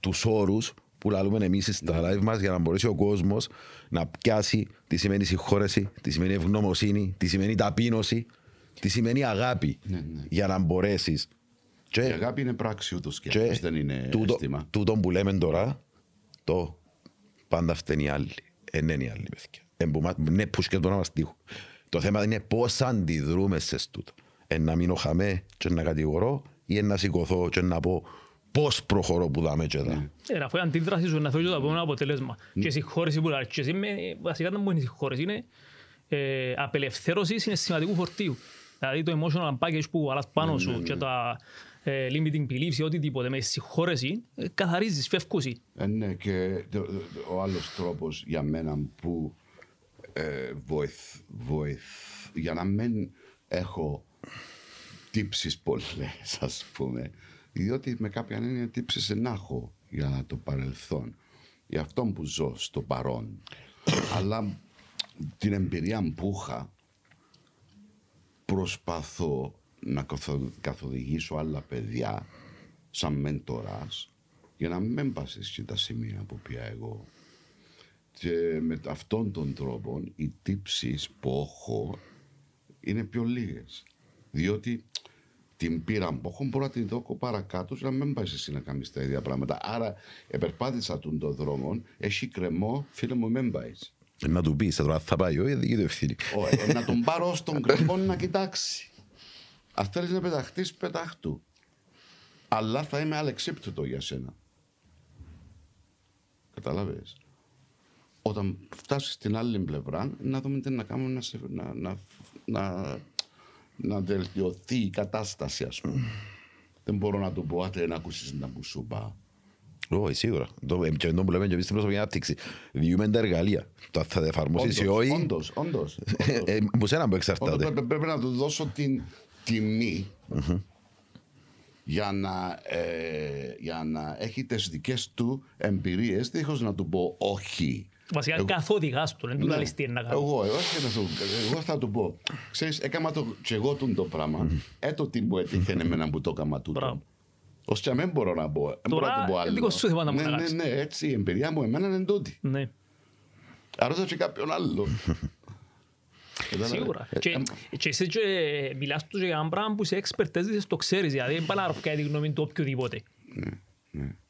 S1: τους όρους που λαλούμε εμείς στα live μας για να μπορέσει ο κόσμος να πιάσει τι σημαίνει συγχώρεση, τι σημαίνει ευγνωμοσύνη, τι σημαίνει ταπείνωση, τι σημαίνει αγάπη για να μπορέσεις
S2: Η
S1: και,
S2: αγάπη είναι πράξη ούτως και
S1: και
S2: αυτός, δεν είναι
S1: τούτο,
S2: αίσθημα.
S1: τούτο που λέμε τώρα το πάντα φταίνει οι άλλοι ε, ναι είναι οι άλλοι παιδιά Ε, που μα- ναι που σκέφτομαι να μας τύχουν το θέμα είναι πώς αντιδρούμε σε τούτο ε, να μείνω χαμέ και να κατηγορώ ή να σηκωθώ και να πω πώς προχωρώ που δάμε και δα.
S3: Ε, αφού η αντίδραση σου να θέλει το επόμενο αποτέλεσμα. Και η συγχώρεση που λέει. Και εσύ με- βασικά δεν μπορεί να είναι συγχώρεση. Είναι ε, απελευθέρωσης συναισθηματικού φορτίου. Δηλαδή το emotional package που βάλας πάνω σου και τα ε, limiting beliefs ή οτιδήποτε με συγχώρεση, ε, καθαρίζεις, φεύκουσι.
S2: Ε, ναι, και το- το- ο άλλος τρόπος για μένα που ε, βοηθ, βοηθ, για να μην έχω τύψεις πολλές, ας πούμε, διότι με κάποια έννοια τύψεις να έχω για το παρελθόν, για αυτόν που ζω στο παρόν. Αλλά την εμπειρία που είχα, προσπαθώ να καθο- καθοδηγήσω άλλα παιδιά σαν μέντορας για να μην πας σε τα σημεία που πια εγώ. Και με αυτόν τον τρόπο οι τύψεις που έχω είναι πιο λίγες. Διότι την πείρα που έχω μπορώ να την δω παρακάτω και να μην πάει εσύ να κάνεις τα ίδια πράγματα. Άρα επερπάτησα τον το δρόμο, έχει κρεμό, φίλε μου μην πάεις.
S1: Ε, Να του πεις, τώρα θα πάει, όχι, δική του ευθύνη.
S2: Ε, να τον πάρω στον κρεμό να κοιτάξει. Αν θέλεις να πεταχτείς, πετάχτου. Αλλά θα είμαι αλεξίπτωτο για σένα. Καταλάβες. Όταν φτάσεις στην άλλη πλευρά, να δούμε τι να κάνουμε να, σε- να, να, να, να βελτιωθεί η κατάσταση, ας πούμε. Δεν μπορώ να του πω, άτε να ακούσεις να μου σου είπα.
S1: Όχι, σίγουρα. Το- ε, Και αυτό που λέμε και εμείς στην προσωπική ανάπτυξη. Διούμε τα εργαλεία. Το θα τα εφαρμόσεις ή
S2: Όντως,
S1: όχι,
S2: όντως, όντως.
S1: ε, ε, από σένα που
S2: Όντως,
S1: εξαρτάται.
S2: πρέπει, πρέπει να του δώσω την τιμή για, να, ε, για να έχει τις δικές του εμπειρίες δίχως να του πω όχι.
S3: Βασικά καθοδηγάς του, δεν του
S2: Ναι.
S3: λαλείς τι είναι να κάνει.
S2: Εγώ, εγώ, όχι να σου- εγώ θα του πω. Ξέρεις, έκαμα το και εγώ τούν το πράγμα. Έτω τι μου έτυχε εμένα που το έκαμα τούτο.
S3: Μπράβο.
S2: Ως και δεν μπορώ να πω. Δεν μπορώ να
S3: Τώρα,
S2: το πω
S3: ε,
S2: άλλο.
S3: δικό σου θέμα να μου
S2: ναι,
S3: τα
S2: ναι,
S3: κάνεις.
S2: ναι, έτσι η εμπειρία μου εμένα είναι τούτη.
S3: Ναι.
S2: Άρα και κάποιον άλλο. Κατάλαβες.
S3: Σίγουρα.
S2: Ε,
S3: Και,
S2: ε,
S3: και εσύ και μιλάς τους για ένα πράγμα που σε εξπερτέζεις το ξέρεις, δηλαδή δεν πάει να ρωτάει τη γνώμη του οποιοδήποτε.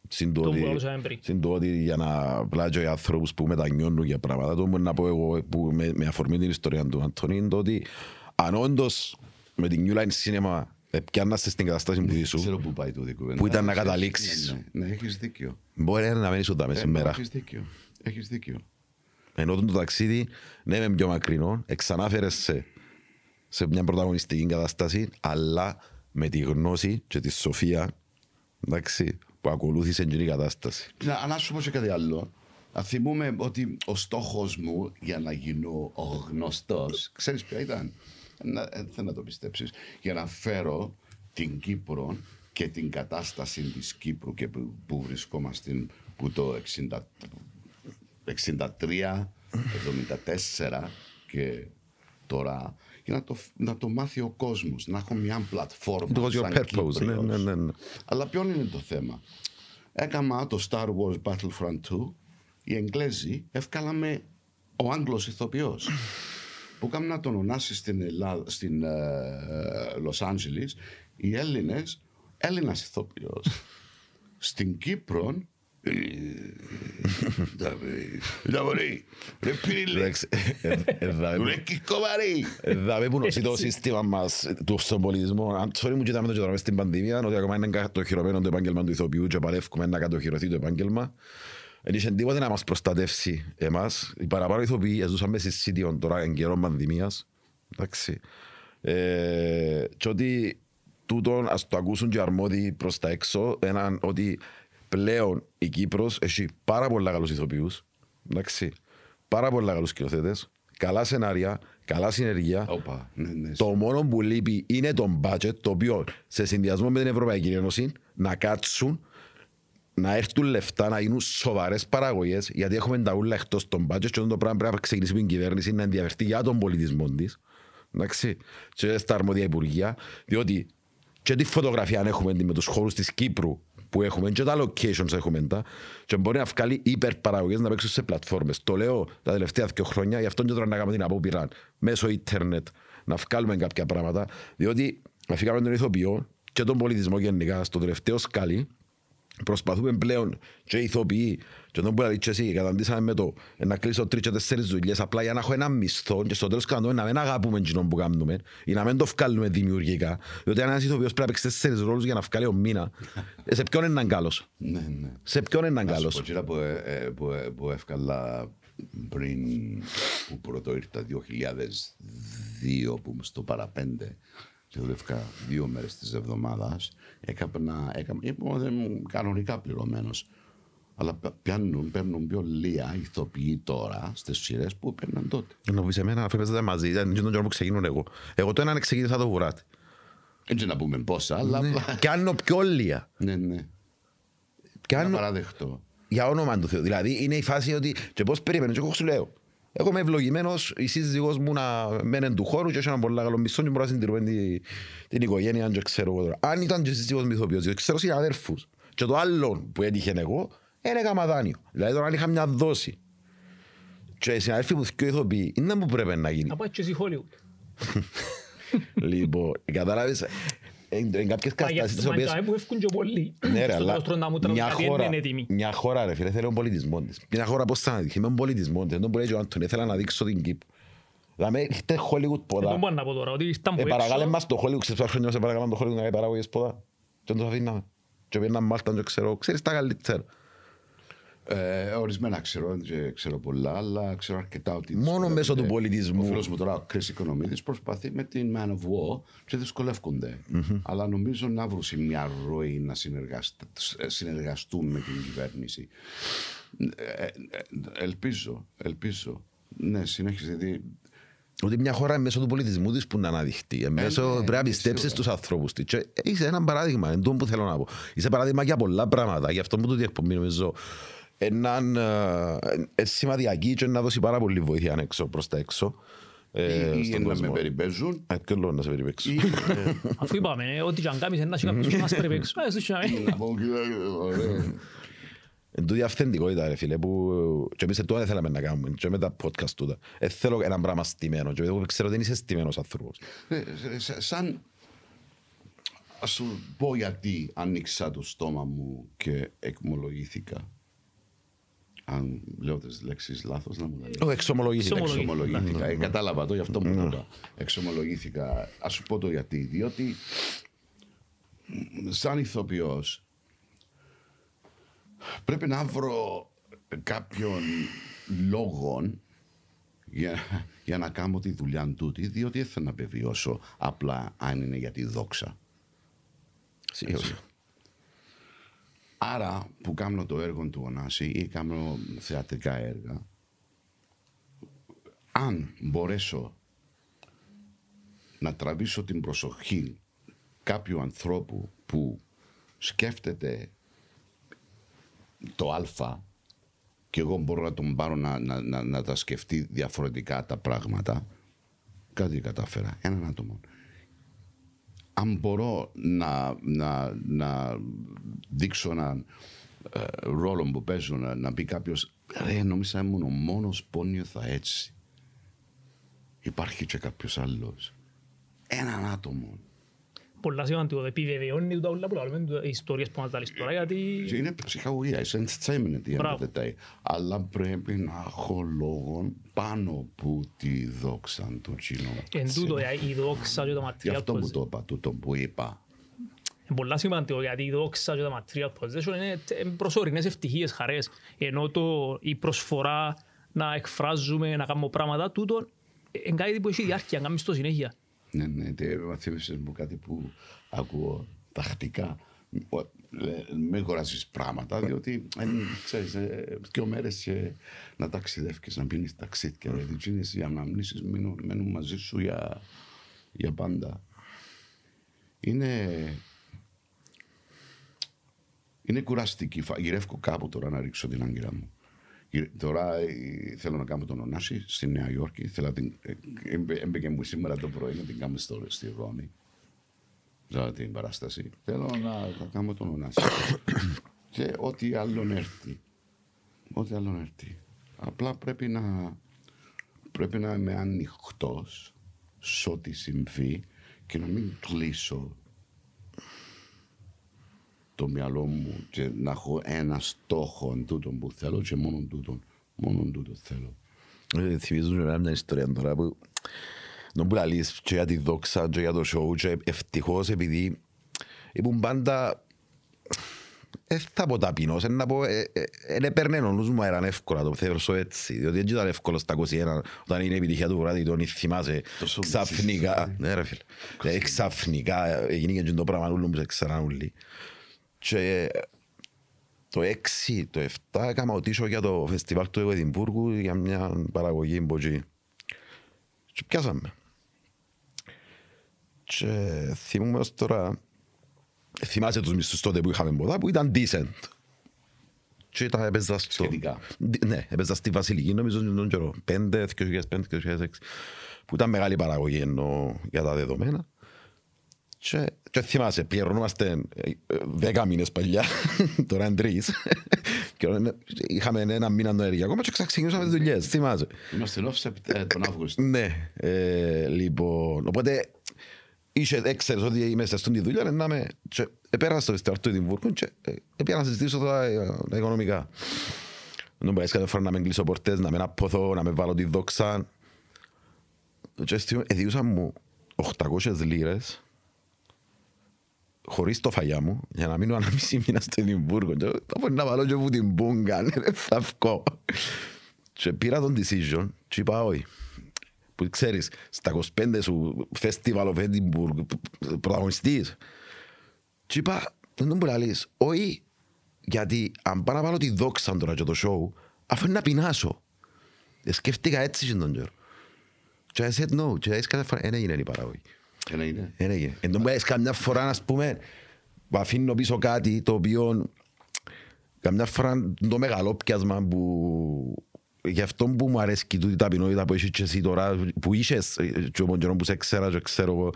S1: Συν το
S3: Το
S1: ότι-
S3: που λαλούσαμε πριν.
S1: συν το ότι για να πλάτζω οι άνθρωπους που μετανιώνουν για πράγματα, το μπορεί να πω εγώ που με, με αφορμή την ιστορία του Αντώνη είναι το ότι αν όντως με την New Line Cinema πιάνναστε στην κατάσταση που ήσουν,
S2: Ξέρω που πάει το δικό
S1: Που ήταν να καταλήξεις.
S2: Ναι, ναι, ναι, έχεις δίκιο.
S1: μπορεί να μένεις ούτε μέσα
S2: Ε,
S1: σήμερα.
S2: Έχεις δίκιο. Έχεις δίκιο.
S1: Ενώ το ταξίδι, ναι, είμαι πιο μακρινό, εξανάφερες σε, σε μια πρωταγωνιστική κατάσταση, αλλά με τη γνώση και τη σοφία εντάξει, που ακολούθησε την κατάσταση.
S2: Να, να σου πω και κάτι άλλο. Να θυμούμε ότι ο στόχος μου για να γίνω ο γνωστός, ξέρεις ποια ήταν, να, ε, θέλω να το πιστέψεις, για να φέρω την Κύπρο και την κατάσταση της Κύπρου και που, που βρισκόμαστε που το 60, 63, 74 και τώρα για να το, να το μάθει ο κόσμος, να έχω μια πλατφόρμα
S1: Το was your
S2: σαν
S1: purpose, ναι,
S2: Κύπριος.
S1: ναι, ναι, ναι.
S2: Αλλά ποιο είναι το θέμα; Έκανα το Star Wars Battlefront 2, οι Εγγλέζοι έφκαλαμε ο Άγγλος ηθοποιός που κάμουν να τον ονάσει στην, Ελλάδα, στην ε, Λος Άντζελης οι Έλληνες Έλληνας ηθοποιός. στην Κύπρο ε, τα μπορεί, ρε πύριλε,
S1: Εντάξει, ε, ε, δα-
S2: ρε κικοβαρή.
S1: ε, δα με που νοσεί το σύστημα μας του στον πολιτισμό. Αν sorry μου κοιτάμε το και τώρα μες στην πανδημία, ότι ακόμα είναι κατοχυρωμένο το επάγγελμα του ηθοποιού και παλεύουμε να κατοχυρωθεί το επάγγελμα. Δεν είχε τίποτε να μας προστατεύσει εμάς. Οι παραπάνω ηθοποιοί ζούσαν μέσα στη City τώρα εν καιρό πανδημίας. Εντάξει. Ε, και ότι τούτον ας το ακούσουν και οι αρμόδιοι προς τα έξω έναν ότι πλέον η Κύπρος έχει πάρα πολλά καλούς ηθοποιούς. Εντάξει. Πάρα πολλά καλούς σκηνοθέτες. Καλά σενάρια, καλά συνεργεία.
S2: Όπα, ναι, ναι.
S1: Το μόνο που λείπει είναι το budget, το οποίο σε συνδυασμό με την Ευρωπαϊκή Ένωση να κάτσουν, να έρθουν λεφτά, να γίνουν σοβαρές παραγωγές, γιατί έχουμε τα ούλα εκτός των budget και αυτό το πράγμα πρέπει να ξεκινήσει με την κυβέρνηση να ενδιαφερθεί για τον πολιτισμό της. Εντάξει, και στα αρμόδια υπουργεία, διότι και τη φωτογραφία αν έχουμε με τους χώρους της Κύπρου που έχουμε και τα locations έχουμε τα και μπορεί να βγάλει υπερπαραγωγές να παίξουν σε πλατφόρμες. Το λέω τα τελευταία δύο χρόνια, γι' αυτό και τώρα να κάνουμε την απόπειρα μέσω ίντερνετ να βγάλουμε κάποια πράγματα, διότι αφήκαμε τον ηθοποιό και τον πολιτισμό γενικά στο τελευταίο σκάλι Προσπαθούμε πλέον και οι ηθοποιοί και τον που λέει και εσύ καταντήσαμε με το να κλείσω τρεις και τέσσερις δουλειές απλά για να έχω ένα μισθό και στο τέλος κάνουμε να μην αγαπούμε εκείνο που κάνουμε ή να μην το βγάλουμε δημιουργικά διότι ένας ηθοποιός πρέπει να παίξει τέσσερις ρόλους για να βγάλει ο μήνα Ε, σε ποιον είναι καλός
S2: Ναι, ναι.
S1: σε ποιον είναι
S2: Να σου πω,
S1: καλός
S2: εκείνα που, ε, ε, που, ε, που έφκαλα πριν που πρώτο ήρθα 2002 που ήμουν στο παραπέντε και δουλεύκα δύο μέρες της εβδομάδας έκανα, έκανα, ήμουν κανονικά πληρωμένος αλλά πα- πιάνουν, παίρνουν πιο λίγα ηθοποιοί τώρα στις σειρές που παίρναν τότε.
S1: να πεις εμένα αφού παίζετε μαζί ήταν τον καιρό που ξεκινούν εγώ εγώ το έναν ξεκίνησα το βουράτι
S2: Έτσι να πούμε πόσα, αλλά απλά-
S1: κάνω πιο λίγα
S2: ναι, ναι. Να
S1: κάνω
S2: παραδεχτώ.
S1: για όνομα του Θεού. Δηλαδή είναι η φάση ότι και πώς περιμένω και εγώ σου λέω. Εγώ είμαι ευλογημένος, η σύζυγός μου να μένει του χώρου και έχει ένα πολύ καλό μισθό και μπορώ να συντηρούμε την, την οικογένεια και ξέρω εγώ τώρα. Αν ήταν και η σύζυγός μου ηθοποιός, διότι ξέρω συναδέρφους και το άλλο που έτυχε εγώ, είναι έκαμα δάνειο. Δηλαδή τώρα αν είχα μια δόση και οι συναδέρφοι που θυκιο ηθοποιοί, είναι που πρέπει να γίνει.
S3: Να πάει και εσύ Hollywood.
S1: λοιπόν, κατάλαβες, εν, εν κάποιες
S3: Μα για-
S1: καταστάσεις τις
S3: μα
S1: οποίες...
S3: για που εύκουν και πολλοί.
S1: Ναι ρε,
S3: Στο
S1: αλλά
S3: τέλος τρώνε να μου τρώνε
S1: μια
S3: κάτι, δεν
S1: χώρα,
S3: είναι έτοιμοι.
S1: μια χώρα ρε φίλε θέλει τον πολιτισμός της. Μια χώρα πώς θα αναδείξει, με τον πολιτισμός της. Δεν μπορεί και ο Άντωνη, ήθελα να δείξω την Κύπρο. Δηλαδή, ήρθε Hollywood
S3: Δεν
S1: ποδά.
S3: μπορώ να πω τώρα ότι ήρθαν
S1: Ε,
S3: που
S1: παρακάλε
S3: έξω.
S1: μας το Hollywood, ξέρεις πόσα χρόνια σε παρακάλαν το Hollywood να κάνει παραγωγές ποδά. Και δεν τους αφήναμε. Και πήγαιναν Μάλτα και ξέρω, ξέρεις τα καλύτερα.
S2: Ε, ορισμένα ξέρω, δεν ξέρω πολλά, αλλά ξέρω αρκετά ότι.
S1: Μόνο
S2: δυσκολεύονται.
S1: μέσω του πολιτισμού.
S2: Ο φίλος μου τώρα, ο Chris Οικονομίδης, προσπαθεί με την Man of War και δυσκολεύονται. Αλλά νομίζω να βρουν μια ροή να συνεργασ- ε, συνεργαστούν με την κυβέρνηση. Ε, ε, ελπίζω, ελπίζω. Ναι, συνέχισε. Δηλαδή,
S1: Ότι μια χώρα είναι μέσω του πολιτισμού της που να αναδειχτεί. Ε, μέσω
S2: ναι,
S1: πρέπει να
S2: ναι,
S1: πιστέψεις
S2: σίγουρα.
S1: στους ανθρώπους της. Και είσαι ένα παράδειγμα, είναι το που θέλω να πω. Είσαι παράδειγμα για πολλά πράγματα. Γι' αυτό που το διεκπομπή νομίζω έναν ε, σημαδιακή και να δώσει πάρα πολύ βοήθεια έξω, προς τα έξω. ε,
S2: ή, ή
S1: στον
S2: να με
S1: κόσμο.
S2: περιπέζουν.
S1: Ε, ποιο λόγο να σε περιπέξω.
S2: ή, ε,
S3: Αφού είπαμε ε, ότι και αν κάνεις ένα και κάποιος που μας περιπέξω. Ε, στο τσάμε.
S2: να πω, «Κοίτα, ωραίο».
S1: Εν τούτη αυθεντικότητα ρε φίλε που και εμείς το δεν θέλαμε να κάνουμε και με τα podcast τούτα. Ε, θέλω ένα πράγμα στημένο και εγώ ξέρω ότι δεν είσαι στημένος άνθρωπος.
S2: Ε, σε- Σαν ας σου πω γιατί άνοιξα το στόμα μου και εκμολογήθηκα. Αν λέω τις λέξεις λάθος να μου τα λέει.
S1: Όχι, εξομολογήθηκα.
S3: Εξομολογήθηκα.
S2: Εξομολογήθηκα. Ε, κατάλαβα το, γι' αυτό μου το είπα. Εξομολογήθηκα. Ας σου πω το γιατί. Διότι μ, σαν ηθοποιός πρέπει να βρω κάποιον λόγο για, για να κάνω τη δουλειά τούτη, διότι δεν θα να επιβιώσω απλά αν είναι για τη δόξα.
S1: Σίγουρα.
S2: Άρα που κάνω το έργο του Ωνάση ή κάνω θεατρικά έργα, αν μπορέσω να τραβήσω την προσοχή κάποιου ανθρώπου που σκέφτεται το α και εγώ μπορώ να τον πάρω να, να, να, να τα σκεφτεί διαφορετικά τα πράγματα, κάτι κατάφερα. Έναν άτομο αν μπορώ να, να, να δείξω έναν ε, ρόλο που παίζω να, να πει κάποιος, ρε, νόμιζα ήμουν ο μόνος που νιώθα έτσι. Υπάρχει και κάποιος άλλος. Έναν άτομο.
S3: Πολλά σημαντικό. Επιβεβαιώνει τα όλα που λέμε, οι ιστορίες που μας δάλεις τώρα, γιατί
S2: Και Είναι ψυχαγωγία, είναι entertainment at the end of
S3: Μπράβο.
S2: the day. Αλλά πρέπει να έχω λόγο πάνω από τη δόξα του κοινού.
S3: εν τούτο η δόξα και το
S2: Γι'
S3: material
S2: αυτό που
S3: possession.
S2: το είπα, τούτο που είπα.
S3: Είναι πολλά σημαντικό γιατί η δόξα και τα material possession είναι τε- προσωρινές ευτυχίες, χαρές. Ενώ το, η προσφορά να εκφράζουμε, να κάνουμε πράγματα, τούτο είναι κάτι που έχει διάρκεια, να κάνεις το συνέχεια.
S2: Ναι, ναι, τε, θύμισες μου κάτι που ακούω τακτικά. Ο- ε, Μην χωράσεις πράγματα, διότι ε, ξέρεις, ε, δύο μέρες και να ταξιδεύεις, να πίνεις ταξίδια. Δηλαδή, εκείνες οι αναμνήσεις μένουν, μένουν μαζί σου για, για πάντα. Είναι, είναι κουραστική. φα- Γυρεύω κάπου τώρα να ρίξω την άγκυρα μου. Γυρε- Τώρα ε, θέλω να κάνω τον Ωνάση στη Νέα Υόρκη. Θέλω να την, ε, έμπαι- έμπαικε μου σήμερα το πρωί να την κάνω στο, στη Ρώμη. Ζω την παράσταση. Θέλω να, να κάνω τον Ωνάση. και ό,τι άλλον έρθει. Ό,τι άλλον έρθει. Απλά πρέπει να, πρέπει να είμαι ανοιχτός σε ό,τι συμβεί και να μην κλείσω στο μυαλό μου και να έχω ένα στόχο τούτο που θέλω και μόνο τούτο. Μόνο τούτο θέλω.
S1: Ε, Θυμίζουν με μια ιστορία τώρα που δεν που λαλείς και για τη δόξα και για το show και ευτυχώς επειδή ήμουν πάντα δεν θα πω ταπεινός, είναι να πω, ε, ε, δεν έπαιρνε ο νους μου αέραν εύκολα, το θεωρώ έτσι, διότι δεν ήταν εύκολο στα 21, όταν είναι η επιτυχία του βράδυ, τον θυμάσαι
S2: Τόσο
S1: ξαφνικά, ναι ρε φίλε, Ε, ξαφνικά έγινε και το πράγμα όλο που σε ξέραν όλοι. Και το 6, το 7 έκανα οτίσιο για το φεστιβάλ του Εδιμβούργου για μια παραγωγή μποτζή. Και πιάσαμε. Και θυμούμαι ως τώρα, θυμάσαι τους μισθούς τότε που είχαμε ποτά, που ήταν decent. Και ήταν έπαιζα στο...
S2: Σχετικά.
S1: Δι- Ναι, έπαιζα στη Βασιλική νομίζω τον καιρό. 5, 2005, 2006. Που ήταν μεγάλη παραγωγή εννοώ για τα δεδομένα. Και, και θυμάσαι, πληρωνόμαστε ε, ε, δέκα μήνες παλιά, τώρα είναι τρεις. και ε, είχαμε ένα μήνα νοεριακό, ακόμα και ξεκινήσαμε τις δουλειές, θυμάσαι.
S2: Είμαστε off ε, τον Αύγουστο.
S1: Ναι, ε, λοιπόν, οπότε είσαι, έξερες ότι είμαι σε αυτήν τη δουλειά, να είμαι, και επέρασα στο φεστιβάλ του Εδιμβούργου και ε, έπια να συζητήσω τα, ε, τα οικονομικά. Δεν μπορείς κάθε φορά να με κλείσω πορτές, να με αποθώ, να με βάλω τη δόξα. Και στιγμή εδιούσαν μου 800 λίρες χωρίς το φαγιά μου, για να μείνω ένα μισή μήνα στο Εδιμβούργο. Και θα να βάλω και που την μπούγκα, δεν θα βγω. Και πήρα τον decision και είπα όχι. Που ξέρεις, στα 25 σου φεστιβάλ of Edinburgh, πρωταγωνιστής. Και είπα, δεν τον μπορεί να λες, όχι, γιατί αν πάω να βάλω τη δόξα τώρα και το show, αφού είναι να πεινάσω. Ε, Σκέφτηκα έτσι και τον καιρό. Και I said no, και έτσι κάθε φορά, δεν έγινε η παραγωγή.
S2: Ένα είναι.
S1: Δεν έγινε. Εν τω μεταξύ, καμιά φορά, ας πούμε, που αφήνω πίσω κάτι το οποίο καμιά φορά το μεγάλο πιάσμα που γι' αυτό που μου αρέσει και τούτη ταπεινότητα που έχεις και εσύ τώρα, που είσες ε, και ο καιρό που σε ξέρα και ξέρω εγώ,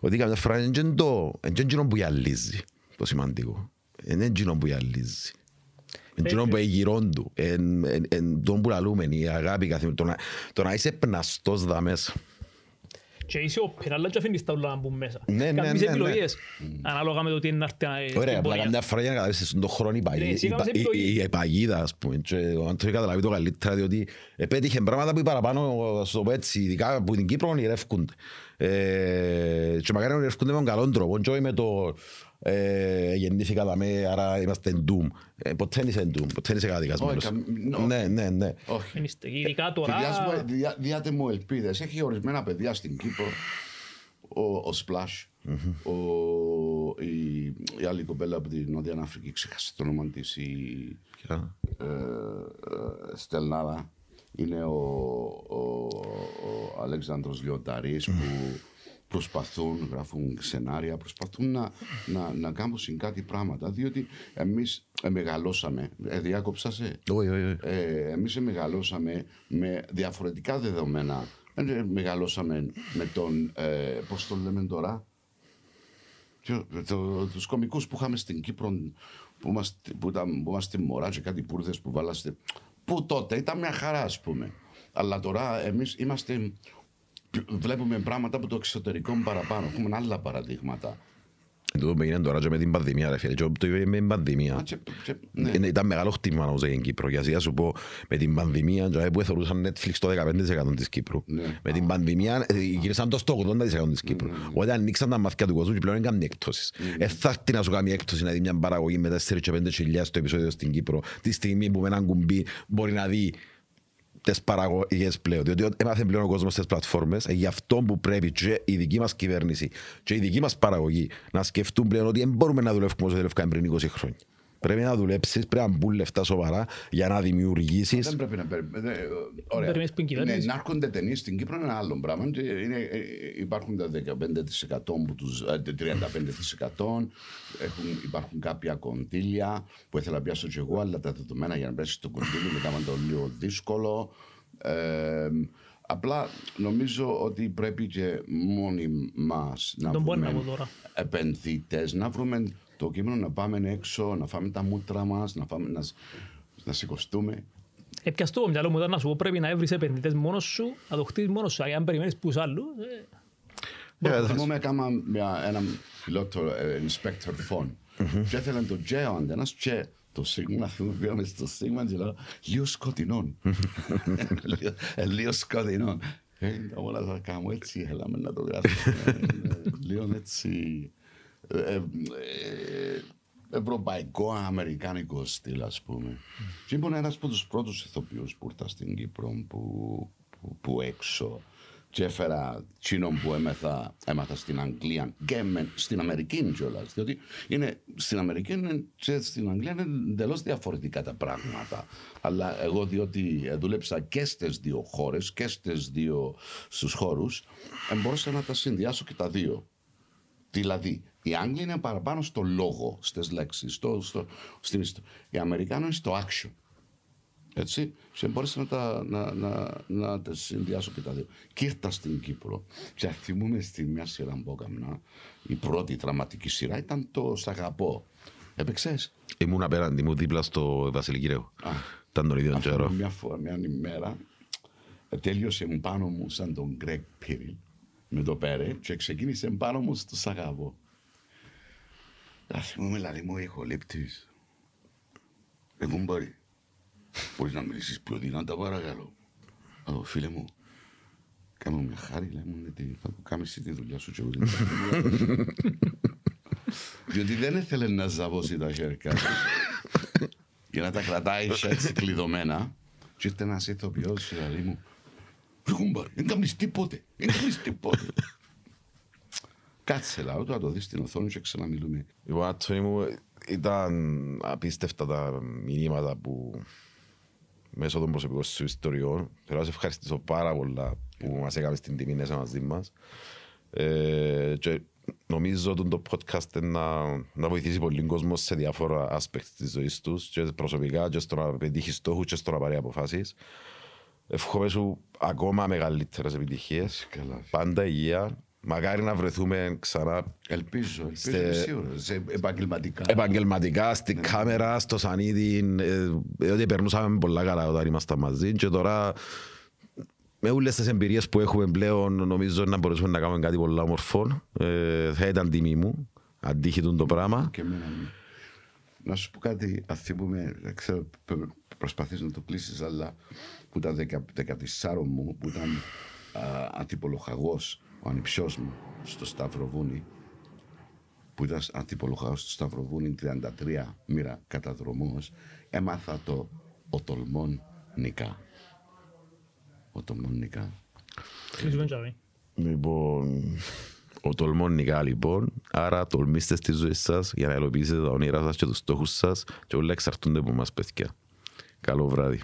S1: ότι καμιά φορά είναι και το, είναι και εκείνο που γυαλίζει, το σημαντικό. Είναι εκείνο που γυαλίζει. Είναι εκείνο που έχει γυρών του. Είναι το που λαλούμε, η αγάπη καθημερινή. Το να- Το να είσαι πναστός δα μέσα.
S3: Και είσαι όπερα, αλλά και αφήνεις τα ούλα να μπουν μέσα.
S1: Ναι, ναι,
S3: Κάνεις
S1: ναι, ναι.
S3: επιλογές, ανάλογα με το τι είναι να έρθει ε, στην
S1: Ωραία, απλά
S3: πορεία.
S1: καμιά φορά για να καταλάβεις στον χρόνο η παγίδα,
S3: Ναι, εσύ
S1: η,
S3: έκαμες
S1: πα- η,
S3: επιλογή.
S1: η, η παγίδα, ας πούμε. Και ο Άντρος καταλάβει το καλύτερα, διότι επέτυχε πράγματα που παραπάνω, ας το πω έτσι, ειδικά που την Κύπρο ονειρεύκονται. Ε, και μακάρι να ονειρεύκονται με τον καλό τρόπο, και όχι με το ε, γεννήθηκα δαμέ, άρα είμαστε doom. Ε, ποτέ δεν είσαι doom, ποτέ δεν είσαι καταδικασμένος.
S2: Όχι, καμ-
S1: Ναι, ναι, ναι.
S2: Όχι.
S3: Δεν είστε- Ειδικά τώρα,
S2: Διάσμο- διά- Διάτε μου ελπίδες. Έχει ορισμένα παιδιά στην Κύπρο, ο, ο Splash, ο, η, η άλλη κοπέλα από την Νότια Αφρική, ξέχασα το όνομα της, η
S1: Ποια;
S2: ε, ε, Στελνάδα. Είναι ο, ο, ο Αλέξανδρος Λιονταρής που προσπαθούν, γράφουν σενάρια, προσπαθούν να, να, να κάνουν κάτι πράγματα, διότι εμείς ε, μεγαλώσαμε, ε, διάκοψα σε,
S1: Όχι, όχι, όχι.
S2: ε, εμείς μεγαλώσαμε με διαφορετικά δεδομένα. Ε, μεγαλώσαμε με τον, ε, πώς το λέμε τώρα, το, το, τους κομικούς που είχαμε στην Κύπρο που είμαστε, που ήταν, που είμαστε μωρά και κάτι πούρδες που βάλαστε που τότε ήταν μια χαρά ας πούμε αλλά τώρα εμείς είμαστε βλέπουμε πράγματα από το εξωτερικό παραπάνω έχουμε άλλα παραδείγματα
S1: Εν τούτο που έγινε τώρα και με την πανδημία, ρε φίλε. Και το είπε με την πανδημία.
S2: Α, και- και- ναι.
S1: Είναι- Ήταν μεγάλο χτύπημα όμως για την Κύπρο. Γιατί να σου πω, με την πανδημία, και που θεωρούσαν Netflix το 15% της Κύπρου.
S2: Ναι.
S1: Με την πανδημία ε, γύρισαν το στο 80% της Κύπρου. Οπότε ανοίξαν τα μαθηκά του κόσμου και πλέον δεν κάνει έκπτωση. Ε, θα έρθει να σου κάνει έκπτωση να δει μια παραγωγή με 4 και 5 χιλιάδες το επεισόδιο στην Κύπρο. Τη στιγμή που με έναν κουμπί μπορεί να δει τις παραγωγές πλέον. Διότι έμαθε πλέον ο κόσμος στις πλατφόρμες, ε, γι' αυτό που πρέπει και η δική μας κυβέρνηση και η δική μας παραγωγή να σκεφτούν πλέον ότι δεν μπορούμε να δουλεύουμε όσο δουλεύουμε πριν 20 χρόνια. Πρέπει να δουλέψεις, πρέπει να μπουν λεφτά σοβαρά για να δημιουργήσεις.
S2: Δεν πρέπει να περιμένει. Ωραία.
S3: περιμένεις που είναι η
S2: Ναι,
S3: κυβέρνηση.
S2: να έρχονται ταινίες στην Κύπρο είναι ένα άλλο πράγμα. Και είναι, ε, υπάρχουν τα 15% που τους, ε, 35% έχουν, υπάρχουν κάποια κοντήλια που ήθελα να πιάσω και εγώ, αλλά τα δεδομένα για να πιάσει το κοντήλι μετά με το λίγο δύσκολο. Ε, απλά νομίζω ότι πρέπει και μόνοι μας να
S3: Τον μπορεί να
S2: βρούμε
S3: πω τώρα.
S2: επενδυτές, να βρούμε το κείμενο να πάμε έξω, να φάμε τα μούτρα μας, να, φάμε, να, σ- να σηκωστούμε.
S3: Επιαστώ το μυαλό μου ήταν να σου πω πρέπει να έβρεις επενδυτές μόνος σου, να το χτίσεις μόνος σου. Αν περιμένεις πούς άλλου, ε,
S1: Ε,
S2: Θυμόμαι έκανα μια, ένα πιλότο, ε, inspector phone. Και ήθελαν το J ο αντένας και το Σίγμα, πήγαμε στο Σίγμα και λέω λίγο σκοτεινό. Λίγο- ε, Λίγο σκοτεινό. Ε, τα όλα θα κάνω έτσι, έλαμε να το γράψουμε. Ε, Λίγο έτσι ε, ε, ε, ευρωπαϊκό, αμερικάνικο στυλ, ας πούμε. Και ήμουν ένας από τους πρώτους ηθοποιούς που ήρθα στην Κύπρο που, που, που έξω και έφερα τσίνον που έμαθα, έμαθα στην Αγγλία και με, στην Αμερική κιόλας, διότι είναι, στην Αμερική είναι, και στην Αγγλία είναι εντελώς διαφορετικά τα πράγματα. Αλλά εγώ διότι δούλεψα και στις δύο χώρες και στις δύο στους χώρους, ε, μπορούσα να τα συνδυάσω και τα δύο. Δηλαδή, οι Άγγλοι είναι παραπάνω στο λόγο, στις λέξεις, στο, στο, στην ιστορία. Οι Αμερικάνοι είναι στο action. Έτσι, και μπόρεσα να τα, να, να, να τα συνδυάσω και τα δύο. Και ήρθα στην Κύπρο και θυμούμαι στη μια σειρά που έκανα, η πρώτη δραματική σειρά ήταν το «Σ' αγαπώ». Έπαιξες;
S1: Ήμουν απέναντι μου δίπλα στο Βασιλική Ρέου.
S2: Α.
S1: Ήταν τον ίδιο
S2: Αυτό
S1: καιρό.
S2: μια φορά, μια ημέρα, ε, τέλειωσε μου πάνω μου σαν τον Γκρέκ Πίριλ με το πέρε και ξεκίνησε πάνω μου στο Σαγαβό. Θα θυμούμαι λαλή μου ηχολήπτης. Ε, πού μπορεί. Μπορείς να μιλήσεις πιο δυνατά παρακαλώ. Α, φίλε μου, κάμε μου μια χάρη, λέμε μου, γιατί θα του κάνεις εσύ τη δουλειά σου και εγώ την κάνω. Διότι δεν ήθελε να ζαβώσει τα χέρια του για να τα κρατάει έτσι κλειδωμένα. Και ήρθε ένας ηθοποιός και λέει μου «Ρε κουμπάρ, δεν κάνεις τίποτε, δεν κάνεις τίποτε». Κάτσε λαό του να το δεις στην οθόνη και ξαναμιλούμε.
S1: Λοιπόν, Άτωνη μου, ήταν απίστευτα τα μηνύματα που μέσω των προσωπικών σου ιστοριών. Θέλω να σε ευχαριστήσω πάρα πολλά που μας έκαμε στην τιμή να είσαι μαζί μας. Ε, και νομίζω ότι το podcast να, να βοηθήσει πολύ κόσμο σε διάφορα aspects της ζωής τους και προσωπικά και στο να πετύχεις στόχους και στο να πάρει αποφάσεις. Εύχομαι σου ακόμα μεγαλύτερες επιτυχίες.
S2: Καλά.
S1: Πάντα υγεία. Μακάρι να βρεθούμε ξανά
S2: Ελπίζω, ελπίζω,
S1: Στε-
S2: είμαι σίγουρος, σε επαγγελματικά.
S1: επαγγελματικά στην κάμερα, στο σανίδι, ε, διότι περνούσαμε πολλά καλά όταν ήμασταν μαζί και τώρα με όλες τις εμπειρίες που έχουμε πλέον νομίζω να μπορέσουμε να κάνουμε κάτι πολύ όμορφο. Ε, θα ήταν τιμή μου, αντίχητον το πράγμα.
S2: Και εμένα ναι. Να σου πω κάτι, αν θυμούμαι, δεν ξέρω, π- προσπαθείς να το κλείσεις, αλλά που ήταν 14 μου, που ήταν α, αντιπολοχαγός, ο ανιψιός μου, στο Σταυροβούνι, που ήταν αντιπολοχαγός στο Σταυροβούνι 33 μοίρα καταδρομός, έμαθα το «Ο τολμών νικά». Ο τολμών νικά.
S3: Κλείσουμε τζαβί.
S1: Λοιπόν, ο τολμόν νικά λοιπόν, άρα τολμήστε στη ζωή σας για να υλοποιήσετε τα όνειρά σας και τους στόχους σας και όλα εξαρτούνται από εμάς παιδιά. Καλό βράδυ.